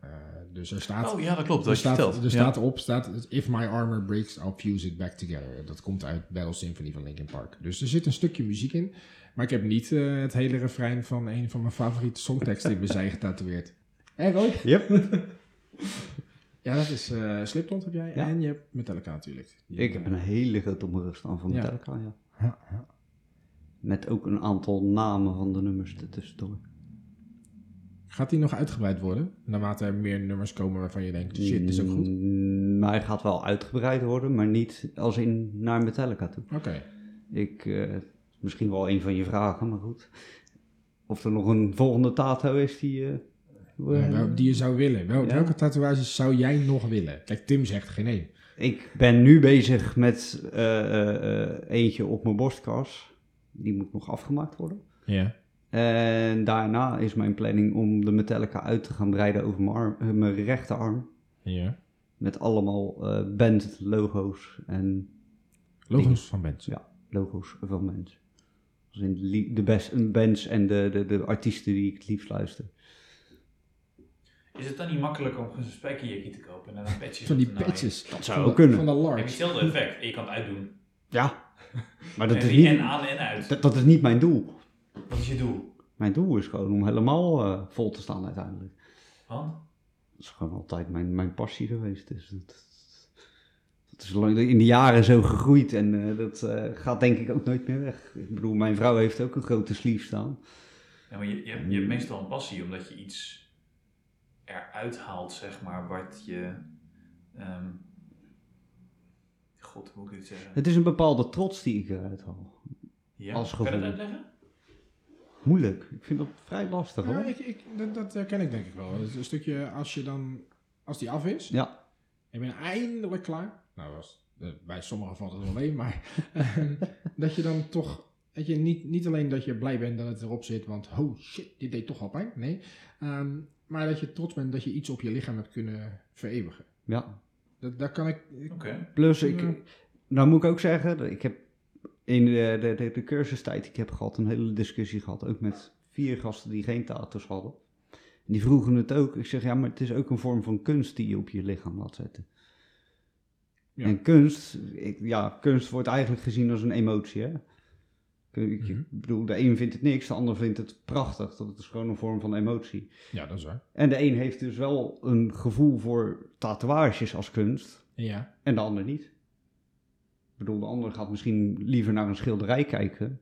Eh, dus er staat... Oh ja, dat klopt. Dat Er staat, er Ja. staat op, staat, if my armor breaks, I'll fuse it back together. Dat komt uit Battle Symphony van Linkin Park. Dus er zit een stukje muziek in. Maar ik heb niet eh, het hele refrein van een van mijn favoriete songteksten in mijn zij getatoeëerd. <laughs> Hé Roy? Yep. <laughs> Ja, dat is eh Slipknot heb jij. Ja. En je hebt Metallica natuurlijk. Ik heb een hele grote op mijn rug staan van. Metallica, ja. ja, ja. Met ook een aantal namen van de nummers ertussendoor. Gaat die nog uitgebreid worden? Naarmate er meer nummers komen waarvan je denkt, shit, dit is ook goed. Mm, Maar hij gaat wel uitgebreid worden, maar niet als in naar Metallica toe. Oké. Ik, eh, misschien wel een van je vragen, maar goed. Of er nog een volgende tato is die... eh, Ja, wel- die je zou willen. Wel, Ja. Welke tatoeages zou jij nog willen? Kijk, Tim zegt geen één. Ik ben nu bezig met eh, eh, eh, eentje op mijn borstkas. Die moet nog afgemaakt worden. Ja. En daarna is mijn planning om de Metallica uit te gaan breiden over mijn, arm, eh, mijn rechterarm. Ja. Met allemaal eh band logo's en Logos van bands. ja, logo's van mensen. Dus in de, best, bands en de, de, de artiesten die ik het liefst luister. Is het dan niet makkelijker om een spijkerjekje te kopen en dan een patches Van die patches. Dat zou ook kunnen. Van de large. hetzelfde effect en je kan het uitdoen. Ja, <laughs> maar dat en is, en niet, aan en uit. dat, dat is niet mijn doel. Wat is je doel? Mijn doel is gewoon om helemaal eh, vol te staan uiteindelijk. Want? Dat is gewoon altijd mijn, mijn passie geweest. Dus dat, dat is lang, in de jaren zo gegroeid en eh, dat eh, gaat denk ik ook nooit meer weg. Ik bedoel, mijn vrouw heeft ook een grote sleeve staan. Ja, maar je, je, hebt, je hebt meestal een passie omdat je iets eruit haalt, zeg maar, wat je... ehm, God, hoe moet ik dit zeggen? Het is een bepaalde trots die ik eruit haal. Ja, als Kan je dat gevoel. uitleggen? Moeilijk. Ik vind dat vrij lastig Ja, hoor. ik, ik, dat, dat herken ik denk ik wel. Het is een stukje als je dan, als die af is, Ja, en je bent eindelijk klaar. Nou, was, eh, bij sommigen valt het wel mee, maar ehm, <laughs> dat je dan toch, weet je, niet, niet alleen dat je blij bent dat het erop zit, want oh shit, dit deed toch al pijn. Nee, Ehm, maar dat je trots bent dat je iets op je lichaam hebt kunnen vereeuwigen. ja. Dat, daar kan ik, ik- Oké. Plus, ik, Ja. nou moet ik ook zeggen, dat ik heb in de, de, de, de cursustijd die ik heb gehad, een hele discussie gehad. Ook met vier gasten die geen tattoos hadden. En die vroegen het ook. Ik zeg, ja, maar het is ook een vorm van kunst die je op je lichaam laat zetten. Ja. En kunst, ik, ja, kunst wordt eigenlijk gezien als een emotie, hè. Ik, ik Mhm. bedoel, de een vindt het niks, de ander vindt het prachtig. Dat is gewoon een vorm van emotie. ja, dat is waar. En de een heeft dus wel een gevoel voor tatoeages als kunst. Ja, En de ander niet. Ik bedoel, de ander gaat misschien liever naar een schilderij kijken.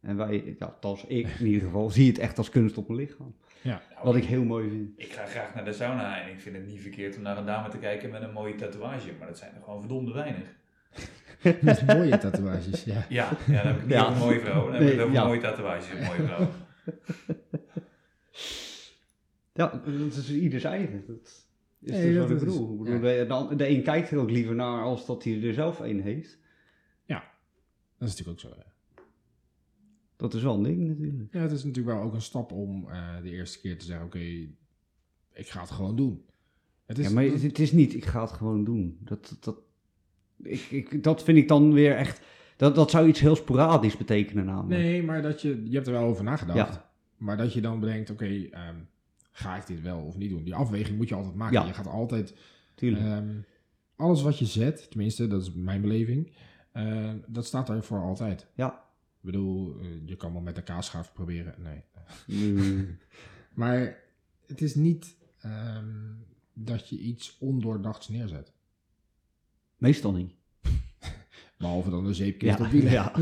En wij, ja, althans ik in ieder geval, zie het echt als kunst op mijn lichaam. ja. Nou, Wat ik heel mooi vind. Ik ga graag naar de sauna en ik vind het niet verkeerd om naar een dame te kijken met een mooie tatoeage, maar dat zijn er gewoon verdomde weinig. <laughs> Met mooie tatoeages, ja. Ja, ja dan heb ik niet Ja. een mooie vrouw, dan heb Nee, ik ja. mooie tatoeages op mooie <laughs> vrouw. Ja, dat is ieders eigen. Dat is Nee, dus dat wat ik is- bedoel. Ik bedoel, ja. de, een kijkt er ook liever naar als dat hij er zelf een heeft. Dat is natuurlijk ook zo. Ja. Dat is wel een ding natuurlijk. Ja, het is natuurlijk wel ook een stap om eh, de eerste keer te zeggen: Oké, ik ga het gewoon doen. Het is, ja, maar het, het is niet, ik ga het gewoon doen. Dat, dat, dat, ik, ik, dat vind ik dan weer echt, dat, dat zou iets heel sporadisch betekenen namelijk. Nee, maar dat je, je hebt er wel over nagedacht. Ja. Maar dat je dan bedenkt: Oké, ehm, ga ik dit wel of niet doen? Die afweging moet je altijd maken. Ja. Je gaat altijd. Ehm, alles wat je zet, tenminste, dat is mijn beleving, eh, dat staat er voor altijd. ja. Ik bedoel, eh, je kan wel met een kaasschaaf proberen. Nee. Mm. <laughs> Maar het is niet ehm, dat je iets ondoordachts neerzet. Meestal niet. <laughs> Behalve dan de zeepkist Ja, op wielen. ja. <laughs>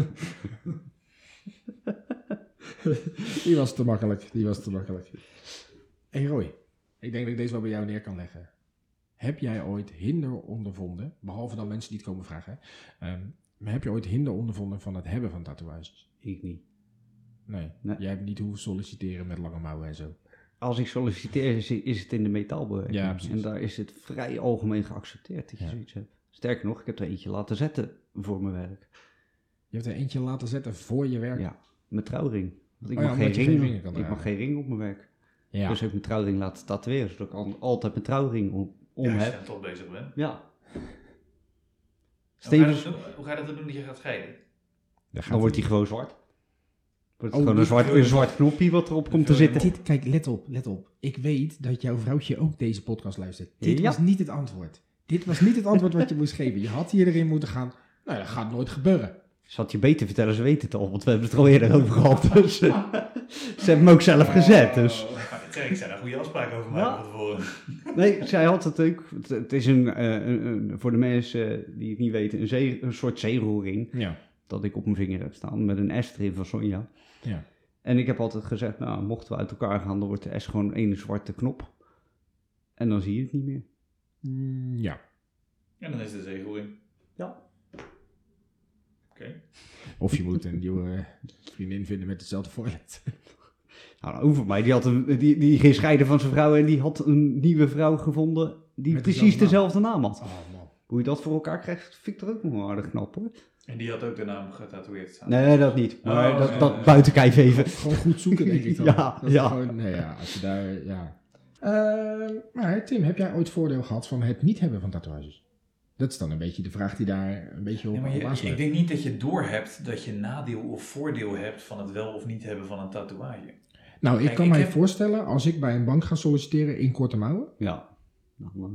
Die was te makkelijk. Die was te makkelijk. Hey Roy, ik denk dat ik deze wel bij jou neer kan leggen. Heb jij ooit hinder ondervonden, behalve dan mensen die het komen vragen, ehm, maar heb je ooit hinder ondervonden van het hebben van tatoeages? Ik niet. Nee. Nee. Jij hebt niet hoeven solliciteren met lange mouwen en zo. Als ik solliciteer, is, is het in de metaalbewerking. Ja, precies. en daar is het vrij algemeen geaccepteerd dat je Ja. zoiets hebt. Sterker nog, ik heb er eentje laten zetten voor mijn werk. Je hebt er eentje laten zetten voor je werk. Ja, mijn trouwring. Want ik Oh ja, mag, geen, ring, geen ringen kan ik mag geen ring op mijn werk. Ja. Dus heb ik mijn trouwring laten tatoeëren, zodat ik al- altijd mijn trouwring om, om Ja, als je heb. dan toch bezig bent. Ja. Hoe ga, je Stevens, dat doen? Hoe ga je dat doen dat je gaat scheiden? Gaat dan wordt hij. gewoon zwart. Wordt het Oh, gewoon een zwart, een zwart knopje wat erop komt te zitten. Dit, kijk, let op, let op. Ik weet dat jouw vrouwtje ook deze podcast luistert. Dit Ja. was niet het antwoord. Dit was niet het antwoord wat je moest geven. Je had hier erin moeten gaan. Nou, dat gaat nooit gebeuren. Ze had je beter vertellen, ze weten het al, want we hebben het er al eerder over gehad. Dus, eh, ze hebben hem ook zelf gezet. Dus. Ik zeg, ik zou daar goede afspraken over maken Ja. van tevoren. <laughs> Nee, zij had het ook. Het, het is een, eh, een, een- voor de mensen die het niet weten, een, zee, een soort zeeroering. Ja. Dat ik op mijn vinger heb staan met een S erin van Sonja. Ja. En ik heb altijd gezegd, nou, mochten we uit elkaar gaan, dan wordt de S gewoon één zwarte knop. En dan zie je het niet meer. Mm, ja. En dan is de zeegoeing. Ja. Oké. Of je moet een nieuwe vriendin vinden met hetzelfde voorlet. <laughs> Nou, over mij, die, had een, die, die ging scheiden van zijn vrouw en die had een nieuwe vrouw gevonden die Met precies dezelfde dezelfde naam had. Oh man. Hoe je dat voor elkaar krijgt, vind ik er ook nog wel aardig knap hoor. En die had ook de naam getatoeëerd staan. Nee, dat niet. Maar Oh, dat, ja, dat ja. buiten kijf even. Gewoon goed zoeken, denk ik <laughs> dan. Ja, Dat ja. Gewoon, nee, ja, als je daar, ja. Eh, maar Tim, heb jij ooit voordeel gehad van het niet hebben van tatoeages? Dat is dan een beetje de vraag die daar een beetje op, Ja, maar je- ik denk niet dat je doorhebt dat je nadeel of voordeel hebt van het wel of niet hebben van een tatoeage. Nou, ik Kijk, kan ik mij heb- voorstellen, als ik bij een bank ga solliciteren in korte mouwen. Ja. Nou, eh,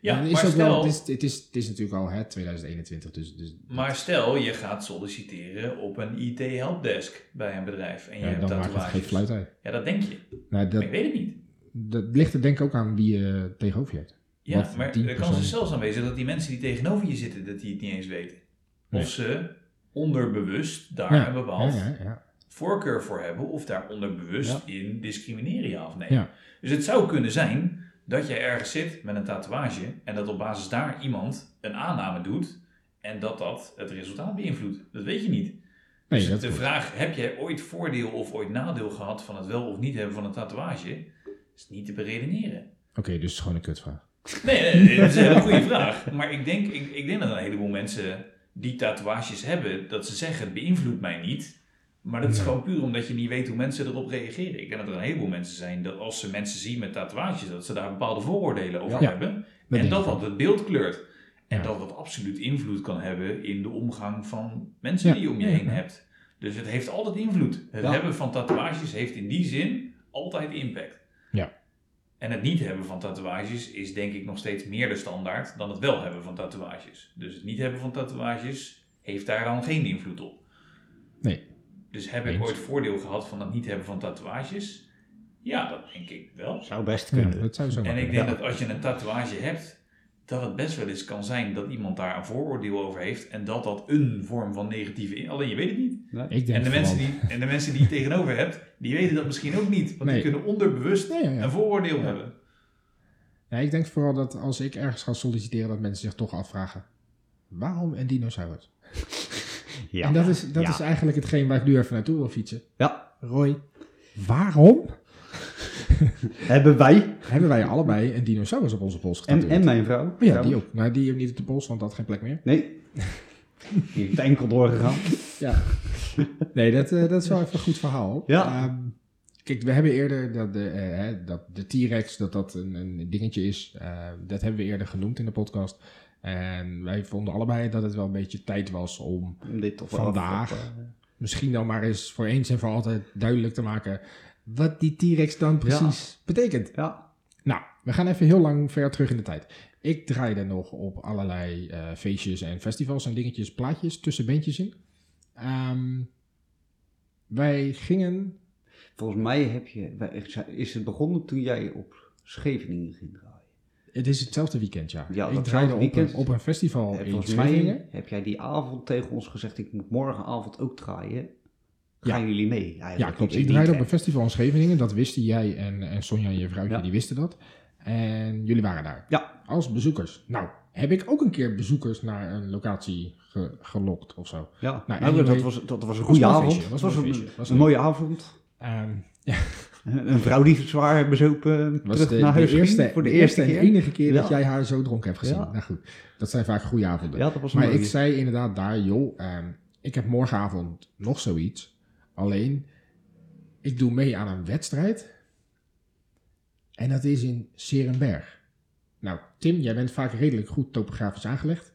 Ja, dan is maar dat wel, stel, het, is, het, is, het is natuurlijk al hè, 2021, dus, dus maar stel je gaat solliciteren op een IT-helpdesk bij een bedrijf en je ja, hebt dan maakt het tatoeages. geen fluit uit. Ja, dat denk je. Nou, Maar dat, ik weet het niet. dat ligt er denk ik ook aan wie je tegenover je hebt. Ja, Wat maar er kan persoon- er zelfs aan wezen dat die mensen die tegenover je zitten, dat die het niet eens weten. Nee. Of ze onderbewust daar Ja, een bepaald ja, ja, ja. Voorkeur voor hebben, of daar onderbewust in discrimineren nee. Ja. Dus het zou kunnen zijn dat je ergens zit met een tatoeage en dat op basis daar iemand een aanname doet en dat dat het resultaat beïnvloedt. Dat weet je niet. Nee, dus dat de vraag, heb jij ooit voordeel of ooit nadeel gehad van het wel of niet hebben van een tatoeage, is niet te beredeneren. Oké, dus het is gewoon een kutvraag. Nee, dat is een hele goede <laughs> vraag. Maar ik denk, ik, ik denk dat een heleboel mensen die tatoeages hebben, dat ze zeggen, het beïnvloedt mij niet. Maar dat is gewoon puur omdat je niet weet hoe mensen erop reageren. Ik denk dat er een heleboel mensen zijn dat als ze mensen zien met tatoeages, dat ze daar bepaalde vooroordelen over Ja, hebben. en dat dat het beeld kleurt. En Ja. dat dat absoluut invloed kan hebben in de omgang van mensen Ja, die je om je heen hebt. Dus het heeft altijd invloed. Het hebben van tatoeages heeft in die zin altijd impact. Ja. En het niet hebben van tatoeages is denk ik nog steeds meer de standaard dan het wel hebben van tatoeages. Dus het niet hebben van tatoeages heeft daar dan geen invloed op. Nee. Dus heb ik ooit voordeel gehad van het niet hebben van tatoeages? Ja, dat denk ik wel. zou best Ja, kunnen. dat zou zo En ik denk Ja. dat als je een tatoeage hebt, dat het best wel eens kan zijn dat iemand daar een vooroordeel over heeft en dat dat een vorm van negatieve in. Alleen je weet het niet. Ik denk En de, mensen die, en de mensen die je tegenover hebt, die weten dat misschien ook niet. Want Nee. die kunnen onderbewust Nee, ja, ja. een vooroordeel Ja. hebben. Ja, ik denk vooral dat als ik ergens ga solliciteren, dat mensen zich toch afvragen: waarom een dinosaurus? Ja. En dat, is, dat Ja. is eigenlijk hetgeen waar ik nu even naartoe wil fietsen. Ja. Roy, waarom <laughs> Hebben wij hebben wij allebei een dinosaurus op onze pols en, getatoeëerd? en mijn vrouw. Oh ja, die ook. Nou, die heeft niet op de pols, want dat had geen plek meer. Nee. Die heeft enkel doorgegaan. <laughs> Ja. Nee, dat, eh, dat is wel even een goed verhaal. Ja. Ehm, kijk, we hebben eerder dat de, eh, hè, dat de T-Rex dat dat een, een dingetje is. Eh, dat hebben we eerder genoemd in de podcast. En wij vonden allebei dat het wel een beetje tijd was om Om dit toch Vandaag. misschien dan maar eens voor eens en voor altijd duidelijk te maken wat die T-Rex dan precies betekent. Ja. Nou, we gaan even heel lang ver terug in de tijd. Ik draaide nog op allerlei eh, feestjes en festivals en dingetjes, plaatjes, tussen bandjes in. Ehm, wij gingen... Volgens mij heb je, is het begonnen toen jij op Scheveningen ging draaien. Het is hetzelfde weekend, ja. Ja, ik draaide op een, op een festival En in mij heb jij die avond tegen ons gezegd, ik moet morgenavond ook draaien. Gaan Ja. jullie mee? Eigenlijk Ja, klopt. Ik draaide op een festival in Scheveningen. Dat wisten jij en, en Sonja, je vrouwtje, Ja. die wisten dat. En jullie waren daar. Ja. Als bezoekers. Nou, heb ik ook een keer bezoekers naar een locatie ge- gelokt of zo. Ja, Nou, nou, anyway, dat, was, dat was een goede avond. feestje, was Het was een mooie avond. Ehm, <laughs> ja, Een vrouw die zwaar bezopen was terug de, naar de huis ging eerste, voor de, de eerste en keer. enige keer dat jij haar zo dronken hebt gezien. Ja. Nou goed, dat zijn vaak goede avonden. Ja, dat was een Maar mooie. ik zei inderdaad daar, joh, ehm, ik heb morgenavond nog zoiets. Alleen, ik doe mee aan een wedstrijd. En dat is in Serenberg. Nou, Tim, jij bent vaak redelijk goed topografisch aangelegd.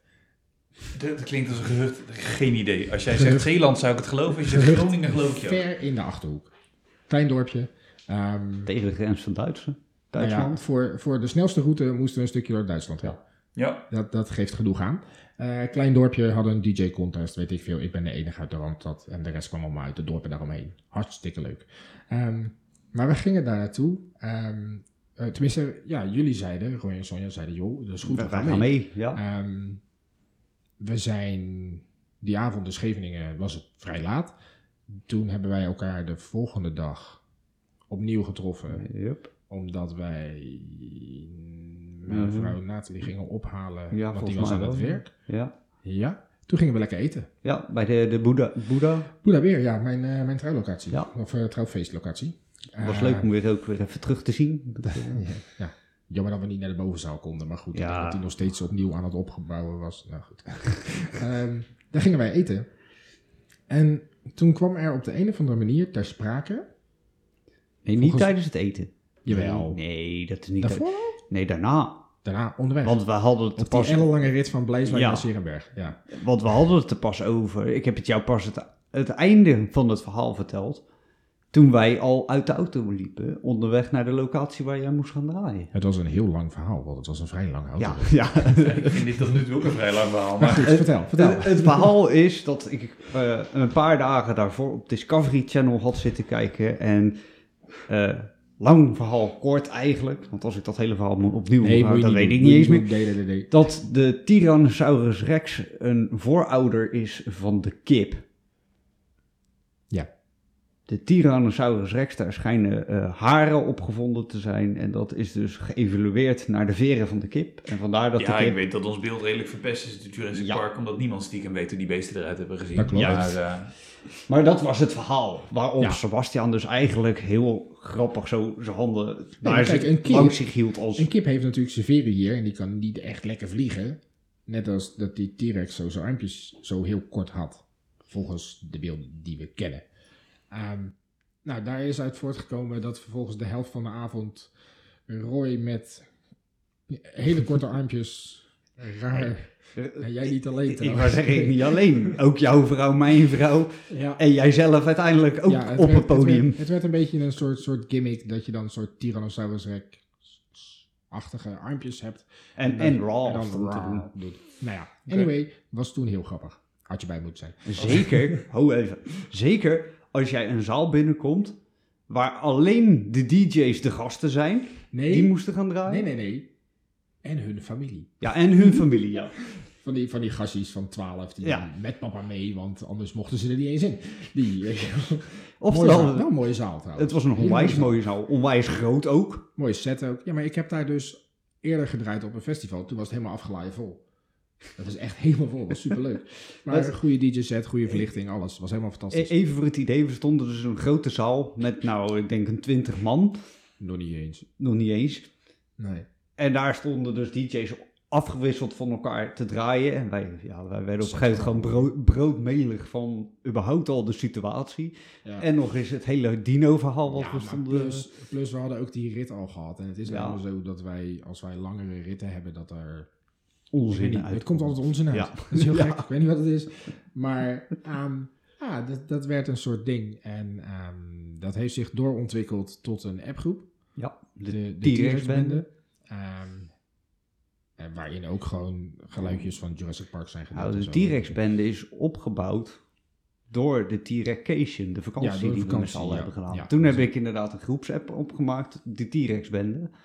Dat, klinkt als een gerucht. Geen idee. Als jij Gerucht. zegt Zeeland zou ik het geloven. Als je zegt. Groningen geloof ik je ook. Ver in de Achterhoek. Klein dorpje. Ehm, Tegen de grens van Duitsland. nou ja, Duitsland. voor, voor de snelste route moesten we een stukje door Duitsland heen. Ja. Dat, dat geeft genoeg aan. Eh, klein dorpje hadden een DJ-contest, weet ik veel. Ik ben de enige uit de Randstad en de rest kwam allemaal uit de dorpen daaromheen. Hartstikke leuk. Ehm, maar we gingen daar naartoe. Ehm, eh, tenminste, ja, jullie zeiden, Roy en Sonja zeiden, joh, dat is goed, We we gaan mee. mee. Ja. Ehm, we zijn, die avond in Scheveningen was het vrij laat. Toen hebben wij elkaar de volgende dag opnieuw getroffen Yup. omdat wij mijn Mhm. vrouw Nathalie gingen ophalen, Ja, want die was aan het werk. Ja. Ja. toen gingen we lekker eten. Ja, bij de, de Boeddha. Boeddha. Boeddha weer, ja, mijn, eh, mijn trouwlocatie. Ja. Of uh, trouwfeestlocatie. was Eh, leuk om weer ook weer even terug te zien. <laughs> ja, ja. Jammer dat we niet naar de bovenzaal konden, maar goed, Ja. dat die nog steeds opnieuw aan het opgebouwen was. Nou goed. <laughs> Ehm, daar gingen wij eten. En toen kwam er op de een of andere manier ter sprake. Nee, niet Volgens- tijdens het eten. Jawel. Nee, dat is niet... Daarvoor? Nee, daarna. Daarna onderweg. Want we hadden het te op die pas... ellenlange rit van Blijswijk Ja. naar Serenberg. Ja. Want we hadden het te pas over. Ik heb het jou pas het, het einde van het verhaal verteld. Toen wij al uit de auto liepen. Onderweg naar de locatie waar jij moest gaan draaien. Het was een heel lang verhaal, want het was een vrij lang auto. Ja, <laughs> ja. Ik vind dit tot nu toe ook een vrij lang verhaal. Maar Maar goed, vertel, vertel. Het, het verhaal is dat ik eh, een paar dagen daarvoor op Discovery Channel had zitten kijken. En eh, lang verhaal kort eigenlijk. Want als ik dat hele verhaal moet opnieuw Nee, moet dan weet ik niet eens meer. je niet doen. Nee, nee, nee, nee. Dat de Tyrannosaurus Rex een voorouder is van de kip. Ja. De Tyrannosaurus Rex, daar schijnen eh, haren opgevonden te zijn. En dat is dus geëvalueerd naar de veren van de kip. En vandaar dat ja, de ik kip... weet dat ons beeld redelijk verpest is in Jurassic Ja. Park, omdat niemand stiekem weet hoe die beesten eruit hebben gezien. Dat klopt. Maar, eh, Maar dat was het verhaal. Waarop Ja. Sebastian dus eigenlijk heel grappig zo zijn handen kijk, zich een kip- langs zich hield als... Een kip heeft natuurlijk zijn veren hier en die kan niet echt lekker vliegen. Net als dat die T-Rex zo zijn armpjes zo heel kort had. Volgens de beelden die we kennen. Ehm, nou, daar is uit voortgekomen dat vervolgens de helft van de avond Roy met hele korte armpjes raar... En jij niet alleen trouwens. ik niet alleen. Ook jouw vrouw, mijn vrouw. Ja, En jijzelf uiteindelijk ook Ja, op werd- het podium. werd, het werd een beetje een soort, soort gimmick dat je dan een soort Tyrannosaurus Rex-achtige armpjes hebt. En, dan- en en raw dan doen. raw doet. Nou ja, anyway, was toen heel grappig. Had je bij moeten zijn. Zeker, <laughs> ho even. Zeker als jij een zaal binnenkomt waar alleen de DJ's de gasten zijn, Nee, die moesten gaan draaien. nee, nee, nee. En hun familie. Ja, en hun familie, ja. Van die, van die gastjes van 12 die Ja. met papa mee, want anders mochten ze er niet eens in. Die, Oftewel, wel een mooie zaal trouwens. het was een onwijs mooie zaal. Onwijs groot ook. Mooie set ook. Ja, maar ik heb daar dus eerder gedraaid op een festival. Toen was het helemaal afgeladen vol. Dat was echt helemaal vol. Dat was superleuk. <laughs> Maar Het- een goede DJ-set, goede verlichting, alles. was helemaal E- fantastisch. Even voor het idee, we stonden dus in een grote zaal met, nou, ik denk een twintig man. Nog niet eens. Nog niet eens. Nee. En daar stonden dus DJ's afgewisseld van elkaar te draaien. En wij, ja, wij werden op een gegeven moment gewoon brood, broodmelig van überhaupt al de situatie. Ja. En nog eens het hele dino-verhaal wat Ja, we maar stonden... plus, plus we hadden ook die rit al gehad. En het is nou zo dat wij, als wij langere ritten hebben, dat er... onzin niet, uit. het komt altijd onzin uit. Ja. <laughs> Dat is heel gek. Ik weet niet wat het is. Maar ja, dat, dat werd een soort ding. En ehm, dat heeft zich doorontwikkeld tot een appgroep. Ja, De, de, de Ehm, en waarin ook gewoon geluidjes van Jurassic Park zijn gedaan. Nou, de. T-Rex-bende is opgebouwd door de T-Rexcation, de vakantie Ja, door de die we met z'n allen ja. hebben gedaan. Ja, Toen heb ik inderdaad een groepsapp opgemaakt, de T-Rex-bende. <laughs>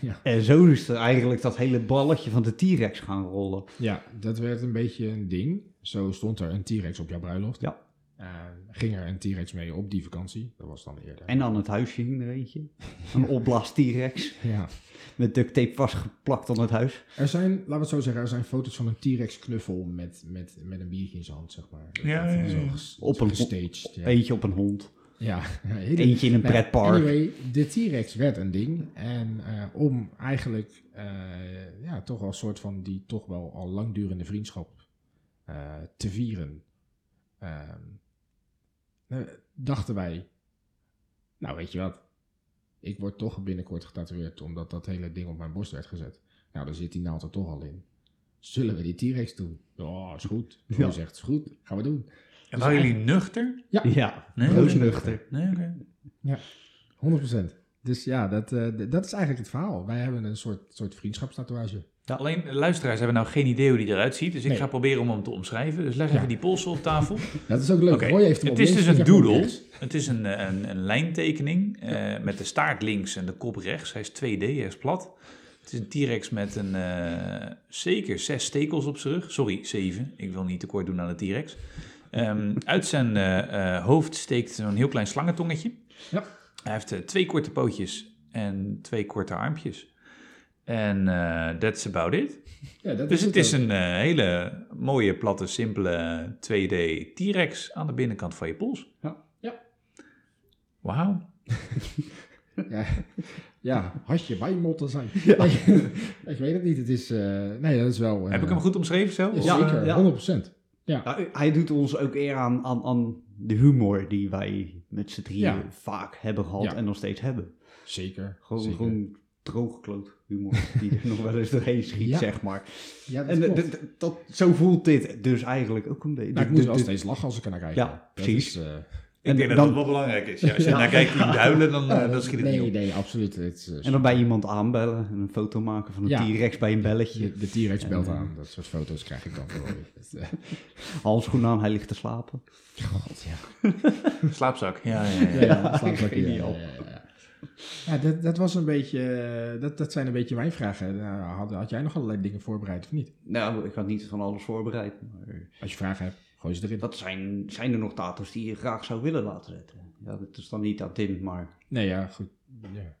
Ja. En zo is er eigenlijk dat hele balletje van de T-Rex gaan rollen. Ja, dat werd een beetje een ding. Zo stond er een T-Rex op jouw bruiloft. Ja. Eh, ging er een T-Rex mee op die vakantie. Dat was dan eerder. En aan het huisje hing er eentje. Een opblaas T-Rex <laughs> Ja. met duct tape vastgeplakt aan het huis. Er zijn, laten we het zo zeggen, er zijn foto's van een T-Rex knuffel met, met, met een biertje in zijn hand, zeg maar. Ja, ja, ja. Zo Op een- gestaged. Ja. Eentje op een hond, Ja, <laughs> eentje in een Nou pretpark. Anyway, de T-Rex werd een ding. En eh, om eigenlijk eh, ja, toch wel een soort van die toch wel al langdurende vriendschap eh, te vieren, ehm, eh, dachten wij, nou weet je wat, ik word toch binnenkort getatoeëerd omdat dat hele ding op mijn borst werd gezet. Nou, dan zit die naald er toch al in. Zullen we die T-Rex doen? Ja, is goed. <laughs> Ja. Ja. zegt, is goed, gaan we doen. en waren jullie nuchter? Ja, Ja, Nee, broodnuchter. Nee, oké. 100%. Dus ja, dat, eh, dat is eigenlijk het verhaal. Wij hebben een soort, soort vriendschapstatoeage. Alleen luisteraars hebben nou geen idee hoe die eruit ziet, dus ik Nee. ga proberen om hem te omschrijven. Dus leg Ja. even die polsen op tafel. <laughs> Dat is ook leuk. Roy heeft hem Het is links, dus een op doodle. Het is een, een, een lijntekening eh, met de staart links en de kop rechts. Hij is 2D, hij is plat. Het is een T-Rex met een, eh, zeker zes stekels op zijn rug. Sorry, zeven. Ik wil niet tekort doen aan de T-Rex. Ehm, <laughs> uit zijn eh, eh, hoofd steekt zo'n heel klein slangentongetje. Ja. Hij heeft eh, twee korte pootjes en twee korte armpjes. En eh, that's about it. Ja, dat Dus het is ook. een eh, hele mooie, platte, simpele 2D T-Rex aan de binnenkant van je pols. Ja. Ja. Wauw. <laughs> Ja, ja, had je bij moeten zijn. <laughs> <laughs> ik weet het niet. Het is, eh, nee, dat is wel... Heb ik hem goed omschreven zo? ja, zeker, ja. 100%. Ja, Nou, hij doet ons ook eer aan, aan, aan de humor die wij met z'n drieën Ja. vaak hebben gehad Ja. en nog steeds hebben. zeker. Gewoon, zeker. gewoon droogkloot humor die er <laughs> nog wel eens doorheen schiet, Ja. zeg maar. Ja, dat En d- dat, zo voelt dit dus eigenlijk ook een beetje. Nou, ik moet wel steeds lachen als ik er naar kijk. Ja, Dat precies. is, eh, ik denk en dat dan- dat wel belangrijk is. Ja, als je <laughs> Ja. naar kijkt die moet huilen, dan, eh, dan schiet het nee, niet op. nee, absoluut. Het is, eh, En dan bij iemand aanbellen en een foto maken van een Ja. T-Rex bij een belletje. de, de T-Rex belt aan. Dat soort foto's krijg ik dan wel. Het, <laughs> eh, Handschoen aan, hij ligt te slapen. God, ja. Slaapzak. Ja, ja, ja. Ja, ja, slaapzak, ja. Ja, dat, dat was een beetje, eh, dat, dat zijn een beetje mijn vragen. Nou, had, had jij nog allerlei dingen voorbereid of niet? Nou, ik had niet van alles voorbereid. Maar Als je vragen hebt, gooi ze erin. dat zijn, zijn er nog tato's die je graag zou willen laten zetten. Ja, dat is dan niet aan Tim, maar... Nee, ja, goed. Ja.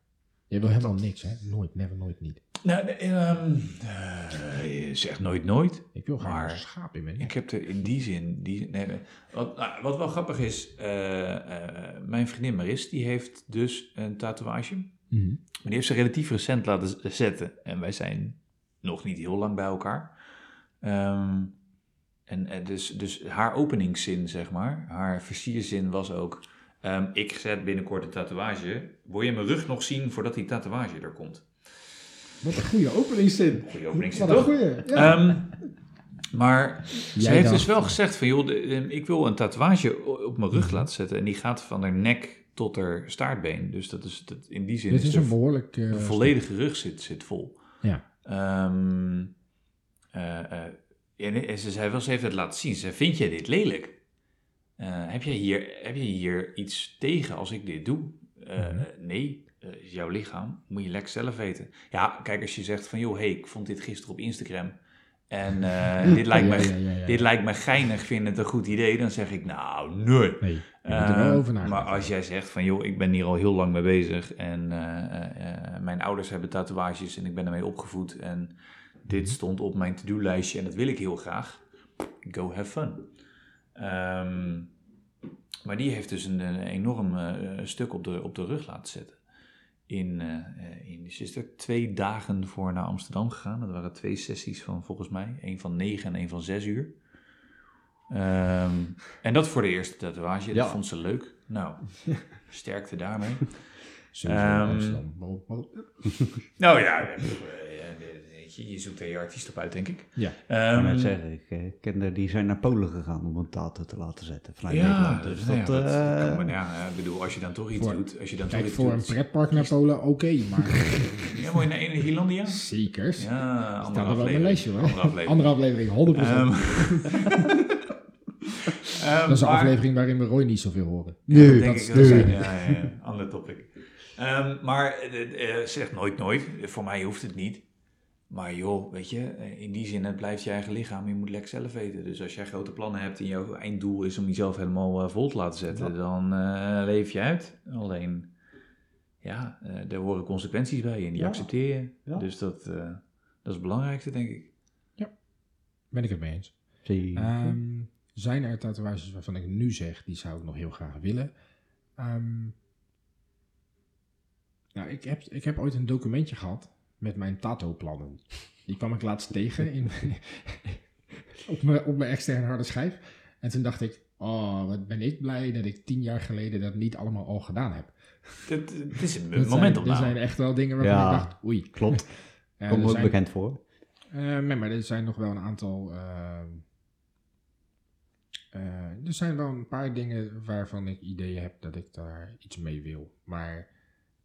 Je wil helemaal niks, hè? Nooit, never, nooit, niet. Nou, eh, je zegt nooit nooit. Ik wil graag een schaap in mijn Ik heb er in die zin... Die, nee. Wat, nou, wat wel grappig is, eh, eh, mijn vriendin Maris, die heeft dus een tatoeage. Mhm. Maar die heeft ze relatief recent laten zetten. En wij zijn nog niet heel lang bij elkaar. Ehm, en dus, dus haar openingszin, zeg maar, haar versierzin was ook... ehm, ik zet binnenkort een tatoeage. Wil je mijn rug nog zien voordat die tatoeage er komt? Wat een goede openingszin. Goeie openingszin, Wat een toch? goeie. Ja. Ehm, maar ze heeft dus wel gezegd van, joh, de- eh, ik wil een tatoeage op mijn rug Mhm. laten zetten. En die gaat van haar nek tot haar staartbeen. Dus dat is, dat, in die zin Dit is een behoorlijk... eh, de volledige rug zit, zit vol. Ja. Ehm, eh, eh, en en ze zei wel, ze heeft het laten zien. Ze zei, vind jij dit lelijk? Eh, heb, jij hier, heb je hier iets tegen als ik dit doe? Eh, Mhm. Nee, eh, is jouw lichaam. Moet je lekker zelf weten. Ja, kijk, als je zegt van, joh, hey, ik vond dit gisteren op Instagram. En <laughs> dit, lijkt Ja, me, ja, ja, ja. dit lijkt me geinig, vind het een goed idee. Dan zeg ik, nou, nee. Nee, over. Maar als jij zegt van, joh, ik ben hier al heel lang mee bezig en mijn ouders hebben tatoeages en ik ben ermee opgevoed en dit Mhm. stond op mijn to-do-lijstje en dat wil ik heel graag, go have fun. Ehm, maar die heeft dus een, een enorm eh, stuk op de, op de rug laten zetten. In, eh, in, ze is er twee dagen voor naar Amsterdam gegaan. Dat waren twee sessies van volgens mij. een van negen en een van zes uur. Ehm, en dat voor de eerste tatoeage. Dat Ja. vond ze leuk. Nou, <laughs> sterkte daarmee. Waarom- Nou ja, weet je, je zoekt er je artiest op uit, denk ik. Ja. Ik kan net zeggen, ik eh, ken die zijn naar Polen gegaan om een tato te laten zetten vanuit ja, Nederland. dus Dus nou dat, ja, dat eh, kan, maar ja, ik bedoel, als je dan toch iets Voor- doet, als je dan toch Kijk, iets voor een doet, pretpark naar Polen, oké, <laughs> maar Ja, mooi naar een Hilandia? zeker. Ja, andere er aflevering. hoor. Andere aflevering. Andere aflevering, 100%. Ehm, <laughs> ehm, dat is een maar- aflevering waarin we Roy niet zoveel horen. Ja, dat dat denk is ik wel. zin. Ja, ja, ja, ander topic. Ehm, maar eh, zeg nooit nooit. Voor mij hoeft het niet. Maar joh, weet je, eh, in die zin, het blijft je eigen lichaam. Je moet lekker zelf weten. Dus als jij grote plannen hebt en jouw einddoel is om jezelf helemaal eh, vol te laten zetten, Ja. dan eh, leef je uit. Alleen, ja, eh daar horen consequenties bij en die Ja. accepteer je. Ja. Dus dat, eh, dat is het belangrijkste, denk ik. Ben ik het mee eens. Ehm, zijn er tatoeages waarvan ik nu zeg, die zou ik nog heel graag willen? Ehm, nou, ik heb, ik heb ooit een documentje gehad met mijn tato-plannen. Die kwam ik laatst <laughs> tegen in, <laughs> op, mijn, op mijn externe harde schijf. En toen dacht ik, oh, wat ben ik blij dat ik tien jaar geleden dat niet allemaal al gedaan heb. Het, het is een <laughs> Er zijn echt wel dingen waarvan Ja. ik dacht, oei. Klopt, komt ook bekend voor. eh, nee, maar er zijn nog wel een aantal. ehm, eh, er zijn wel een paar dingen waarvan ik ideeën heb dat ik daar iets mee wil. Maar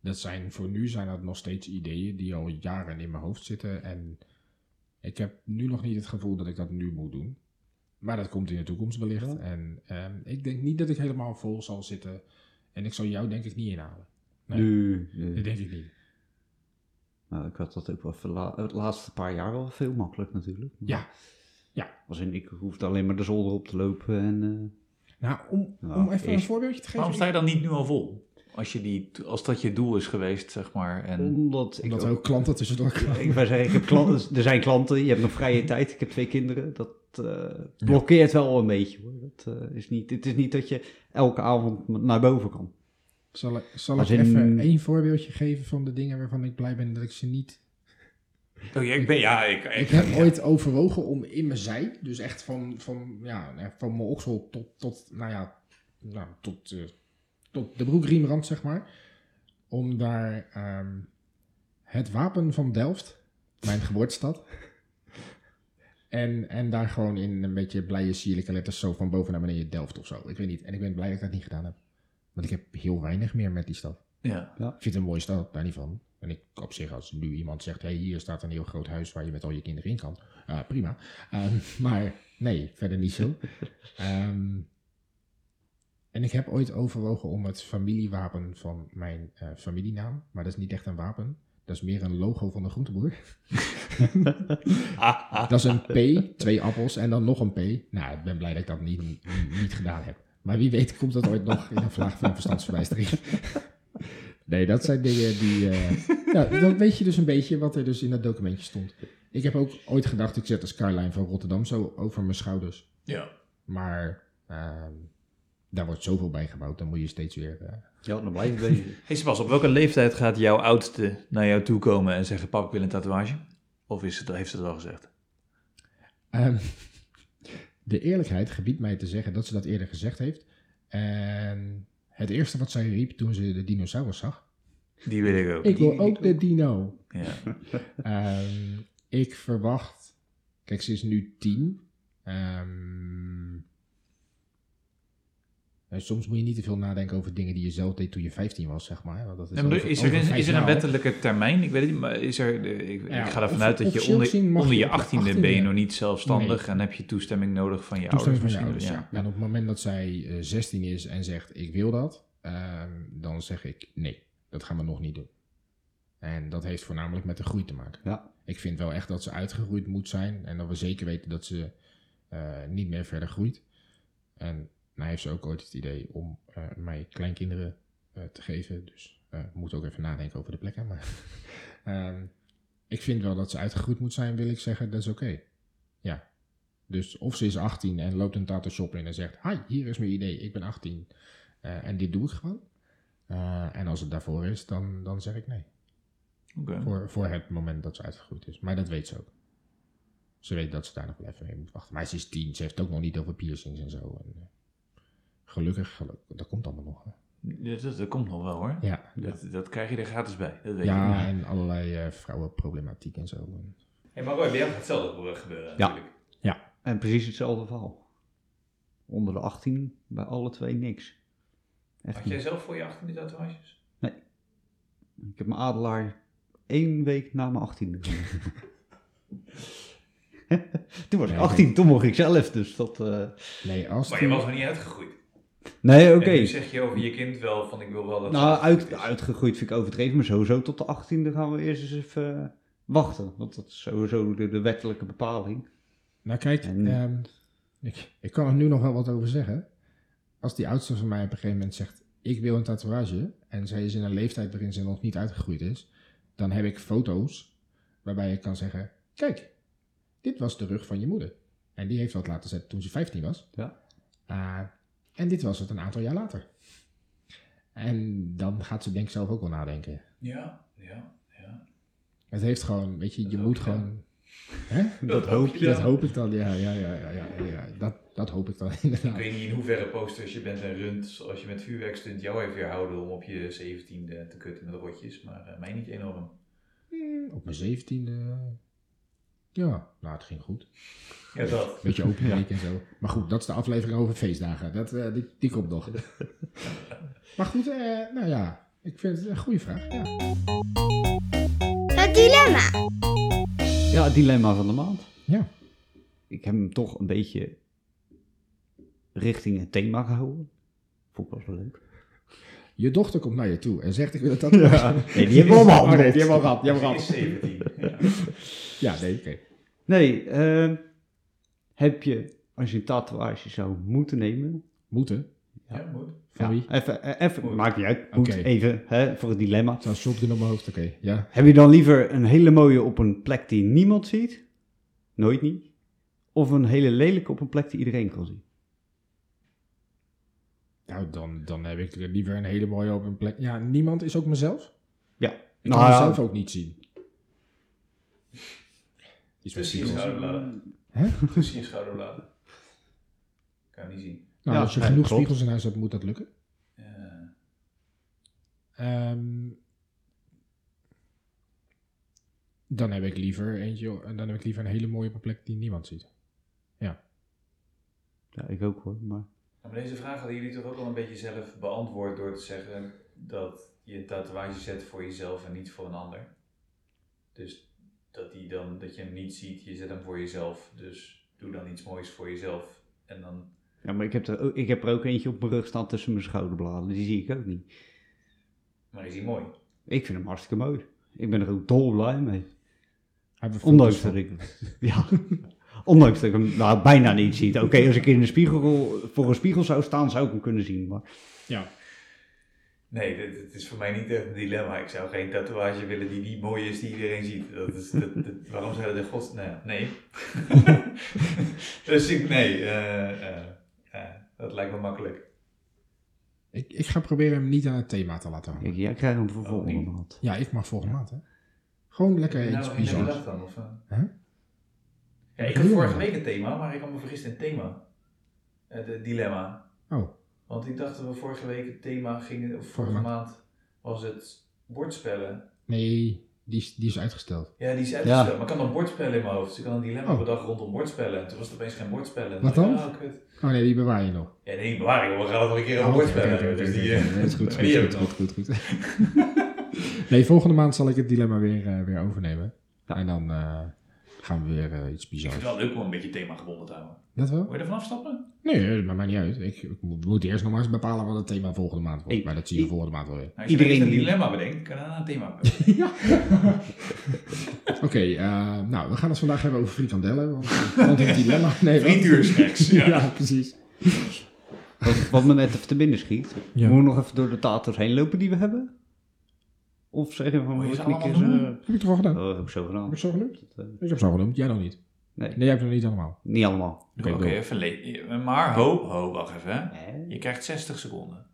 dat zijn voor nu zijn dat nog steeds ideeën die al jaren in mijn hoofd zitten. En ik heb nu nog niet het gevoel dat ik dat nu moet doen. Maar dat komt in de toekomst wellicht. Ja. En ehm, ik denk niet dat ik helemaal vol zal zitten. En ik zal jou denk ik niet inhalen. Nee. Dat denk ik niet. Nou, ik had dat ook wel verla- het laatste paar jaar wel veel makkelijk natuurlijk. Ja. Ja. Als in, ik hoefde alleen maar de zolder op te lopen en... eh, Nou, om, Nou, om even een voorbeeldje te geven. Waarom sta je dan niet nu al vol? Als, je die, als dat je doel is geweest, zeg maar. En, Omdat, Omdat ik er ook klanten tussendoor kwamen. Ik wou zeggen, ik heb klanten, er zijn klanten, je hebt nog vrije tijd, ik heb twee kinderen. Dat eh, blokkeert wel een beetje hoor. Dat, eh, is niet, het is niet dat je elke avond naar boven kan. Zal ik, zal ik in- even één voorbeeldje geven van de dingen waarvan ik blij ben dat ik ze niet... oh, ja, ik ben, ja, ik, Ik heb ooit overwogen om in mijn zij, dus echt van, van, ja, van mijn oksel tot, tot, nou ja, nou, tot, eh, tot de broekriemrand, zeg maar. Om daar ehm, het wapen van Delft, mijn geboortestad. <laughs> En, en daar gewoon in een beetje blije, sierlijke letters zo van boven naar beneden Delft of zo. Ik weet niet. En ik ben blij dat ik dat niet gedaan heb. Want ik heb heel weinig meer met die stad. Ja. Ik vind het een mooie stad, daar niet van. En ik op zich, als nu iemand zegt, hey, hier staat een heel groot huis waar je met al je kinderen in kan. ah, prima. Ehm, <laughs> maar nee, verder niet zo. <laughs> Ehm, en ik heb ooit overwogen om het familiewapen van mijn eh, familienaam, maar dat is niet echt een wapen. Dat is meer een logo van de groenteboer. <laughs> dat is een P, twee appels en dan nog een P. Nou, ik ben blij dat ik dat niet, niet, niet gedaan heb. Maar wie weet komt dat ooit nog in een vlaag van verstandsverbijstering. Nee, dat zijn dingen die... ja, dan weet je dus een beetje wat er dus in dat documentje stond. Ik heb ook ooit gedacht, ik zet de skyline van Rotterdam zo over mijn schouders. ja. Maar ehm, daar wordt zoveel bij gebouwd, dan moet je steeds weer... eh, Ja, dan blijf je bezig. <laughs> Hey Sebas, op welke leeftijd gaat jouw oudste naar jou toe komen en zeggen: Pap, ik wil een tatoeage? Of is het, heeft ze het al gezegd? Ehm, <laughs> de eerlijkheid gebiedt mij te zeggen dat ze dat eerder gezegd heeft. En het eerste wat zij riep toen ze de dinosaurus zag... Die wil ik ook. Ik wil ook de dino. Ja. <laughs> Ehm, ik verwacht. Kijk, ze is nu tien. Ehm, en soms moet je niet te veel nadenken over dingen die je zelf deed toen je 15 was, zeg maar. Want dat is, Nee, maar over- is, er, is, is er een wettelijke termijn? Ik weet het niet, maar is er, ik, Ja, ik ga ervan of- uit dat je onder, onder je je op de 18e ben je 18e nog niet zelfstandig Nee. en heb je toestemming nodig van je Toestemming van je ouders. ouders, misschien. ja. En op het moment dat zij eh, 16 is en zegt, ik wil dat, ehm, dan zeg ik, nee, dat gaan we nog niet doen. En dat heeft voornamelijk met de groei te maken. Ja. Ik vind wel echt dat ze uitgegroeid moet zijn en dat we zeker weten dat ze eh, niet meer verder groeit. En nou heeft ze ook ooit het idee om eh, mij kleinkinderen eh, te geven. Dus we moeten ook even nadenken over de plekken. Maar <laughs> ehm, ik vind wel dat ze uitgegroeid moet zijn, wil ik zeggen, dat is oké. Ja. Dus of ze is 18 en loopt een tattoo shop in en zegt, hi, hier is mijn idee, ik ben 18 eh, en dit doe ik gewoon. En als het daarvoor is, dan, dan zeg ik nee. Oké. Voor, voor het moment dat ze uitgegroeid is. Maar dat weet ze ook. Ze weet dat ze daar nog wel even mee moet wachten. Maar ze is tien, ze heeft ook nog niet over piercings en zo. En, gelukkig, gelukkig, dat komt allemaal nog. hè. Dat, dat, dat komt nog wel hoor. Ja, Dat, dat krijg je er gratis bij. Dat weet ja je. en allerlei eh, vrouwenproblematiek en zo. En- Hey, maar Roy, bij jou gaat hetzelfde gebeuren Ja. natuurlijk. En precies hetzelfde verhaal. Onder de 18, bij alle twee niks. Echt Had jij zelf voor je 18 tatoeages? Ik heb mijn adelaar één week na mijn 18e gedaan. <laughs> <laughs> toen was ik Nee, 18, toen mocht ik zelf, dus dat... eh, Nee, als Maar je was nog niet uitgegroeid. Nee, oké. En nu zeg je over je kind wel van ik wil wel dat Nou, uit, uitgegroeid vind ik overdreven, maar sowieso tot de 18e gaan we eerst eens even eh, wachten. Want dat is sowieso de, de wettelijke bepaling. Nou kijk, En- ehm, ik, ik kan er nu nog wel wat over zeggen. Als die oudste van mij op een gegeven moment zegt, ik wil een tatoeage, en zij is in een leeftijd waarin ze nog niet uitgegroeid is, dan heb ik foto's waarbij ik kan zeggen, kijk, dit was de rug van je moeder. En die heeft dat laten zetten toen ze 15 was. Ja. Ah, en dit was het een aantal jaar later. En dan gaat ze denk ik zelf ook wel nadenken. Ja, ja, ja. Het heeft gewoon, weet je, je moet gewoon... Hè? <laughs> Dat hoop je. Dat hoop ik dan, ja, ja, ja, ja, ja, ja. Dat, dat hoop ik dan <laughs> Ik inderdaad. weet niet in hoeverre posters je bent en rund als je met vuurwerk stunt jou heeft weerhouden om op je 17e te kutten met rotjes, maar eh, mij niet enorm. Hmm, Op mijn zeventiende. Ja, nou, het ging goed. Ja, dat. Beetje open week en zo. Maar goed, dat is de aflevering over feestdagen. Dat, eh, die, die komt nog. <laughs> maar goed, eh, nou ja, ik vind het een goede vraag. Ja. Het dilemma. Ja, het dilemma van de maand. ja. Ik heb hem toch een beetje richting het thema gehouden. Vond ik wel wel leuk. Je dochter komt naar je toe en zegt ik wil het tatoeage. Nee, die hebben we allemaal Oh, nee, die hebben we al gehad. Die hebben we al gehad. 17. Ja. Nee, oké. Nee, eh, heb je, als je een tatoeage zou moeten nemen, Moeten. Ja, moet. Ja, wie? Even, eh, even maakt niet uit. Oké. even hè, voor het dilemma. Zo'n shotgun op mijn hoofd, oké. Ja. Heb je dan liever een hele mooie op een plek die niemand ziet? Nooit niet. Of een hele lelijke op een plek die iedereen kan zien? Nou, dan, dan heb ik liever een hele mooie op een plek. Ja, niemand is ook mezelf. Ja. Ik Nou kan ja. mezelf ook niet zien. Iets met je spiegels. schouderbladen. Hè? Tussen je schouderbladen. Kan niet zien. Nou, Ja, als je genoeg klopt. spiegels in huis hebt, moet dat lukken. Ja. Ehm, dan heb ik liever eentje, en dan heb ik liever een hele mooie op een plek die niemand ziet. Ja, ik ook hoor. Maar... Maar deze vraag hadden jullie toch ook al een beetje zelf beantwoord door te zeggen dat je een tatoeage zet voor jezelf en niet voor een ander. Dus dat, die dan, dat je hem niet ziet, je zet hem voor jezelf. Dus doe dan iets moois voor jezelf. En dan, Ja, maar ik heb, er, ook- ik heb er ook eentje op mijn rug staan tussen mijn schouderbladen. Die zie ik ook niet. maar is hij mooi. Ik vind hem hartstikke mooi. Ik ben er ook dol blij mee. Hebben we Ondanks dat ik... <laughs> Ja. Ondanks dat ik hem nou, bijna niet zie. Oké, als ik in de spiegel, voor een spiegel zou staan, zou ik hem kunnen zien. Maar Ja. Nee, dit, dit is voor mij niet echt een dilemma. Ik zou geen tatoeage willen die niet mooi is, die iedereen ziet. Dat is, dat, dat- waarom zou dat in gods... Nee. nee. <laughs> dus ik, nee, eh, eh, eh, dat lijkt me makkelijk. Ik, ik ga proberen hem niet aan het thema te laten hangen. jij krijgt hem voor Oh, volgende maand. Ja, ik mag volgende maand, hè. Gewoon lekker Nou, iets heb je net bizars. bedacht dan? Of, eh? Hè? Ja, ik had vorige week een thema, maar ik had me vergist in het thema. Het dilemma. Oh, Want ik dacht dat we vorige week het thema gingen, of vorige Vorige maand was het bordspellen. nee, die is, die is uitgesteld. Ja, die is uitgesteld. Ja. Maar ik had dan bordspellen in mijn hoofd. Dus ik had een dilemma Oh. bedacht rondom bordspellen. En toen was het opeens geen bordspellen. En Wat dan? kut. Oh nee, die bewaar je nog. Ja, nee, bewaar ik. We gaan het nog een keer over Oh, bordspellen Dus die, eh, Nee, is goed, <laughs> die goed, goed, nog. goed, goed. <laughs> Nee, volgende maand zal ik het dilemma weer, eh, weer overnemen. Ja. En dan eh, gaan we weer eh, iets Ik bizars. vind het wel leuk om een beetje thema gebonden te houden. Dat wel? Wil je er vanaf stappen? Nee, dat maakt mij niet uit. Ik, ik moet eerst nog maar eens bepalen wat het thema volgende maand wordt. Ik- maar dat zie je ik- volgende maand wel weer. Nou, Iedereen een die- dilemma bedenkt, kan je daarna een thema <laughs> bedenken. <laughs> Oké, eh, nou, we gaan het vandaag hebben over frikandellen. Want, want het dilemma... <laughs> Nee, wat? Frituursnacks. Ja, Ja. precies. Wat, wat me net even te binnen schiet. Ja. Moeten we nog even door de taters heen lopen die we hebben? Of zeggen we van... We ze knikken ze-? Heb ik toch al gedaan? Oh, heb ik zo gedaan. Heb ik zo genoemd? Dat, eh, Ik heb zo genoemd. Jij nog niet. nee, Nee, jij hebt het nog niet allemaal. niet allemaal. Oké, le- Maar ho, ho, wacht even. Hè. Nee. Je krijgt 60 seconden.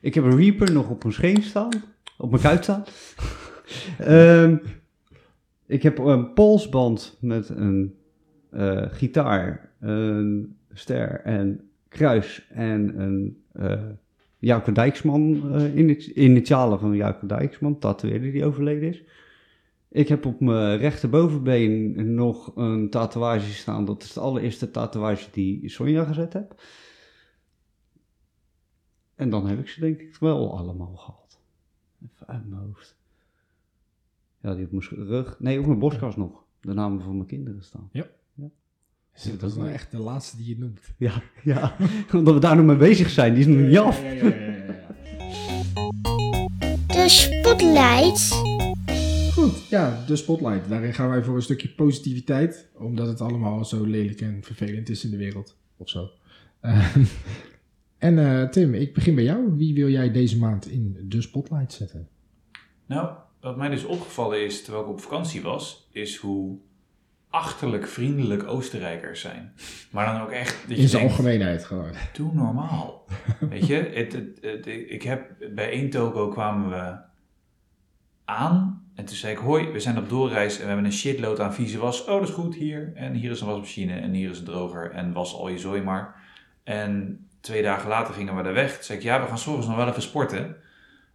Ik heb een Reaper nog op mijn scheen staan. Op mijn kuit staan. <laughs> Ehm, ik heb een polsband met een eh, gitaar, een ster en kruis en een uh, Jouke Dijksman, eh, ini- initialen van Jouke Dijksman, tatoeëerder die overleden is. Ik heb op mijn rechterbovenbeen nog een tatoeage staan. Dat is de allereerste tatoeage die Sonja gezet heb. En dan heb ik ze denk ik wel allemaal gehad. Even uit mijn hoofd. Ja, die op mijn rug. Nee, op mijn borstkas nog. De namen van mijn kinderen staan. Dat is nou echt de laatste die je noemt. Ja, ja. <laughs> Omdat we daar nog mee bezig zijn. Die is nog niet af. De spotlight. Goed, ja, de spotlight. Daarin gaan wij voor een stukje positiviteit. Omdat het allemaal zo lelijk en vervelend is in de wereld. Of zo. Eh, <laughs> en eh, Tim, ik begin bij jou. Wie wil jij deze maand in de spotlight zetten? Nou, wat mij dus opgevallen is terwijl ik op vakantie was, is hoe achterlijk vriendelijk Oostenrijkers zijn. Maar dan ook echt dat je In zijn denkt, algemeenheid gewoon. doe normaal. <laughs> Weet je, het, het, het- ik heb, bij één toko kwamen we aan en toen zei ik, hoi, we zijn op doorreis en we hebben een shitload aan vieze was. Oh, dat is goed, hier. En hier is een wasmachine en hier is een droger en was al je zooi maar. En twee dagen later gingen we daar weg. Toen zei ik, ja, we gaan ochtends nog wel even sporten.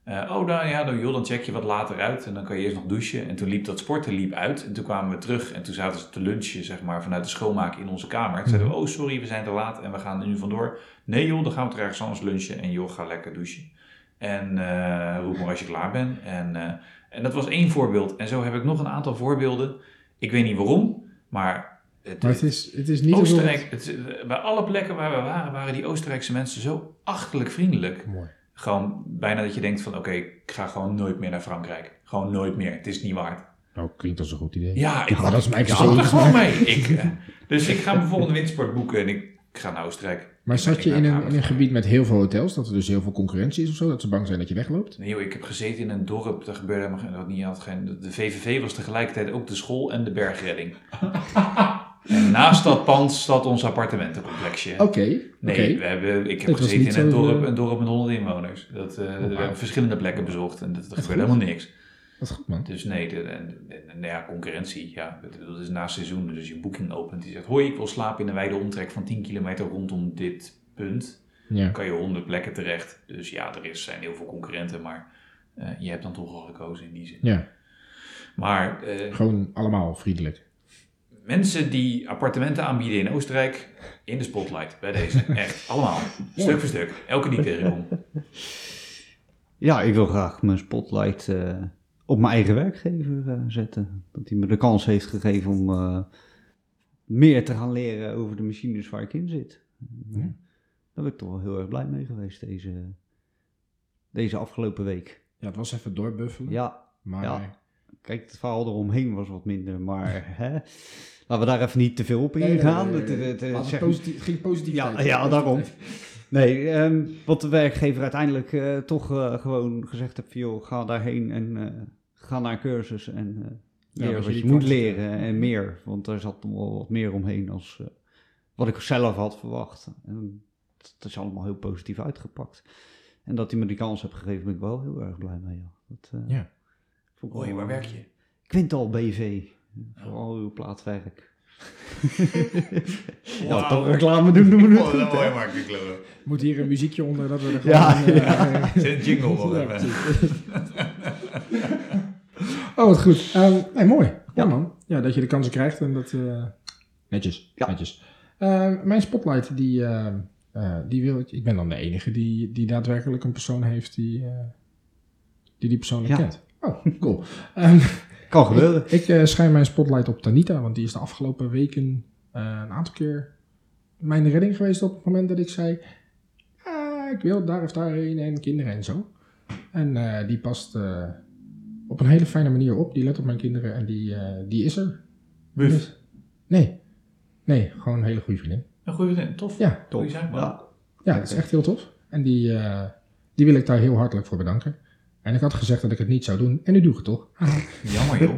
Eh, oh, dan, ja, dan, joh, dan check je wat later uit en dan kan je eerst nog douchen. En toen liep dat sporten liep uit en toen kwamen we terug en toen zaten ze te lunchen, zeg maar, vanuit de schoonmaak in onze kamer. Toen zeiden we, oh, sorry, we zijn te laat en we gaan er nu vandoor. Nee joh, dan gaan we toch ergens anders lunchen en joh, ga lekker douchen. En eh, roep maar als je klaar bent. En, eh, en dat was één voorbeeld. En zo heb ik nog een aantal voorbeelden. Ik weet niet waarom, maar... Het, Maar het is, het is niet Oostenrijk, het, bij alle plekken waar we waren, waren die Oostenrijkse mensen zo achterlijk vriendelijk. Mooi. Gewoon bijna dat je denkt van, oké, ik ga gewoon nooit meer naar Frankrijk. Gewoon nooit meer, het is niet waard. Nou, klinkt als een goed idee. Ja, ik, maar dat is mijn ik hou er gewoon mee. Ik, eh, dus ik ga mijn volgende wintersport boeken en ik ga naar Oostenrijk. Maar zat je in een, in een gebied met heel veel hotels, dat er dus heel veel concurrentie is of zo, dat ze bang zijn dat je wegloopt? Nee joh, ik heb gezeten in een dorp, daar gebeurde helemaal geen, dat niet, had geen, de VVV was tegelijkertijd ook de school en de bergredding. <laughs> en naast dat pand zat ons appartementencomplexje. Oké, Nee, we hebben, ik heb gezeten in een dorp, eh, een dorp met 100 inwoners. Dat, eh, we hebben verschillende plekken bezocht en dat, er gebeurde helemaal niks. Dat is goed man. Dus nee, de, en, nou ja, concurrentie, ja, dat- dat is na seizoen. Dus je boeking opent, die zegt, hoi, ik wil slapen in een wijde omtrek van 10 kilometer rondom dit punt. Ja. Dan kan je 100 plekken terecht. Dus ja, er is, zijn heel veel concurrenten, maar eh, je hebt dan toch al gekozen in die zin. ja, Maar gewoon allemaal vriendelijk. Mensen die appartementen aanbieden in Oostenrijk, in de spotlight bij deze. <laughs> Echt, allemaal. Stuk voor stuk. Elke die tegenkom. <laughs> Ja, ik wil graag mijn spotlight eh, op mijn eigen werkgever eh, zetten. Dat hij me de kans heeft gegeven om eh, meer te gaan leren over de machines waar ik in zit. Ja. Daar ben ik toch wel heel erg blij mee geweest deze, deze afgelopen week. Ja, het was even doorbuffelen. Ja, maar ja. kijk, het verhaal eromheen was wat minder, maar <laughs> hè, laten we daar even niet te veel op Nee, nee, ingaan. nee, nee, Het- het- positief, ging positief. Ja, ja, daarom. Nee, ehm, wat de werkgever uiteindelijk eh, toch eh, gewoon gezegd heeft van, joh, ga daarheen en eh, ga naar een cursus en eh leer wat wat je moet leren en meer. Want daar zat nog wel wat meer omheen als eh, wat ik zelf had verwacht. En dat is allemaal heel positief uitgepakt. En dat hij me die kans heeft gegeven, ben ik wel heel erg blij mee. Ja. Dat, eh, Hoi, waar werk je? Quintal BV. Vooral uw plaatwerk. <laughs> Wauw. Ja, toch reclame doen doen we het Oh, goed, dat mooi. Moet hier een muziekje onder dat we er gewoon... Ja, eh, <laughs> ja. Een jingle Ja, even. precies. oh, wat goed. Ehm, nee, mooi. Ja, man. Ja, dat je de kansen krijgt en dat... eh, netjes, Ja. netjes. Ehm, mijn spotlight, die, ehm, eh, die wil ik... Ik ben dan de enige die, die daadwerkelijk een persoon heeft die eh, die, die persoonlijk Ja. kent. Oh, <laughs> cool. Ehm, Kan gebeuren. ik eh, schijn mijn spotlight op Tanita, want die is de afgelopen weken eh, een aantal keer mijn redding geweest op het moment dat ik zei... "Ah, ik wil daar of daarheen en kinderen en zo. En eh, die past eh, op een hele fijne manier op. Die let op mijn kinderen en die, eh, die is er. Buf. Nee. Nee, gewoon een hele goede vriendin. Een goede vriendin, tof. Ja, Goeie zaak, man. Ja. ja het is echt heel tof. En die, eh, die wil ik daar heel hartelijk voor bedanken. En ik had gezegd dat ik het niet zou doen. En nu doe ik het toch. <laughs> Jammer joh.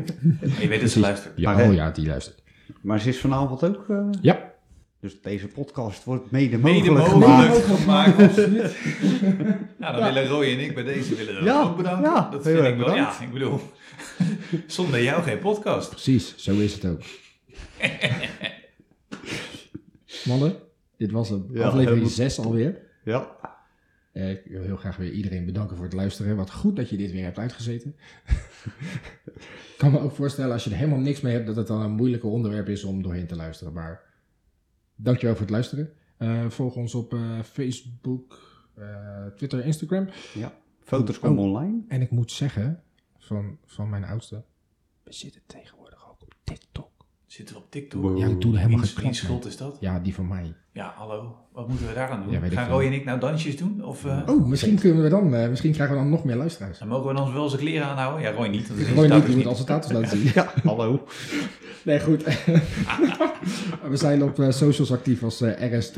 Je weet dat ze luistert. Ja, Maar, oh hè? ja, die luistert. Maar ze is vanavond ook. eh, Ja. Dus deze podcast wordt mede Mede mogelijk mogelijk gemaakt. <laughs> gemaakt. nou, dan willen Roy en ik bij deze willen Ja, ook bedanken. ja, dat heel vind erg ik wel. Ja, bedankt. ik bedoel, <laughs> zonder jou geen podcast. Precies, zo is het ook. Mannen, dit was een Ja, aflevering helemaal 6 alweer. Ja. Eh, ik wil heel graag weer iedereen bedanken voor het luisteren. Wat goed dat je dit weer hebt uitgezeten. <laughs> ik kan me ook voorstellen als je er helemaal niks mee hebt, dat het dan een moeilijke onderwerp is om doorheen te luisteren. Maar dankjewel voor het luisteren. Eh, volg ons op eh, Facebook, eh, Twitter, Instagram. ja. Foto's komen Oh. online. En ik moet zeggen, van, van mijn oudste, we zitten tegenwoordig ook op TikTok. Zitten we op TikTok? Wow. Ja, ik doe er helemaal geen wiens schuld is dat? Ja, die van mij. Ja, hallo. Wat moeten we daar aan doen? Ja, Gaan. Roy en ik nou dansjes doen? Of eh, Oh, misschien kunnen we dan, eh, misschien krijgen we dan nog meer luisteraars. dan mogen we dan wel zijn kleren aanhouden? Ja, Roy niet. want dat is Gewoon niet, die moet als status laten <laughs> zien. Ja, hallo. <laughs> Nee, goed. <laughs> we zijn op eh, socials actief als RST,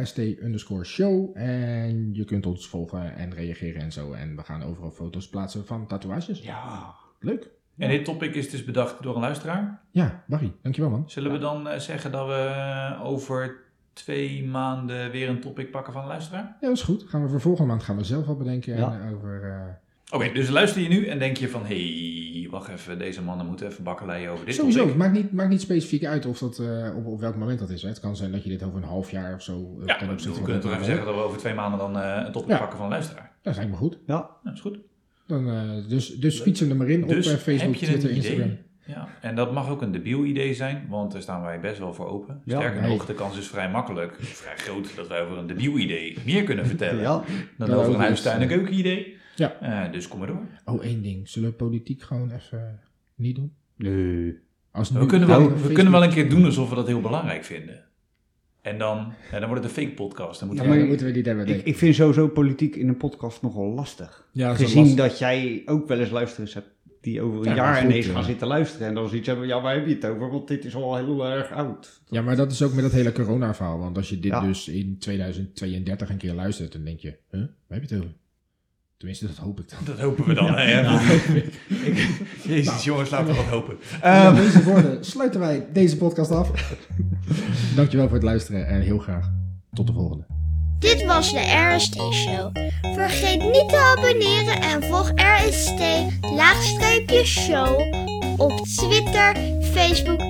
RST underscore show. En je kunt ons volgen en reageren en zo. En we gaan overal foto's plaatsen van tatoeages. Ja. Leuk. En dit topic is dus bedacht door een luisteraar. Ja, Barry, dankjewel man. Zullen we dan eh, zeggen dat we eh, over twee maanden weer een topic pakken van een luisteraar? Ja, dat is goed. Gaan we voor volgende maand gaan we zelf wat bedenken. Ja. En over, eh, Oké, dus luister je nu en denk je van... Hé, hey, wacht even, deze mannen moeten even bakkeleien over dit Sowieso, het maakt niet, maakt niet specifiek uit of dat, eh, op, op welk moment dat is. Hè. Het kan zijn dat je dit over een half jaar of zo... Ja, we kunnen toch even zeggen dat we over twee maanden dan eh, een topic Ja. pakken van een luisteraar. Dat lijkt me goed. Ja. Nou, is goed. Dan, eh, dus, dus fietsen er maar in Dus op eh, Facebook, heb je Twitter, een Instagram. idee? Ja, en dat mag ook een debiel idee zijn, want daar staan wij best wel voor open. Ja, Sterker nee. nog, de kans is vrij makkelijk, vrij groot, dat wij over een debiel idee meer kunnen vertellen Ja. dan over een huis, tuin en iets, keuken idee. Ja. Eh, dus kom maar door. Oh, één ding. Zullen we politiek gewoon even niet doen? Nee. Als We kunnen, nou, wel, we kunnen wel een keer doen alsof we dat heel belangrijk vinden. En dan, ja, dan wordt het een fake podcast. Dan Ja, moeten maar we- dan moeten we niet hebben. Ik, ik vind sowieso politiek in een podcast nogal lastig. ja, Gezien lastig. dat jij ook wel eens luisteraars hebt die over een Ja, jaar maar goed, ineens ja. gaan zitten luisteren. En dan zoiets hebben, ja, waar heb je het over? Want dit is al heel erg oud. Ja, maar dat is ook met dat hele corona-verhaal. Want als je dit Ja. dus in 2032 een keer luistert, dan denk je, huh, waar heb je het over? Tenminste, dat hoop ik dan. Dat hopen we dan. hè, ja. <laughs> Jezus, jongens, laten we wat hopen. En Ehm, met deze woorden sluiten wij deze podcast af. <laughs> Dankjewel voor het luisteren en heel graag tot de volgende. Dit was de RST Show. Vergeet niet te abonneren en volg RST laagstreepje show op Twitter, Facebook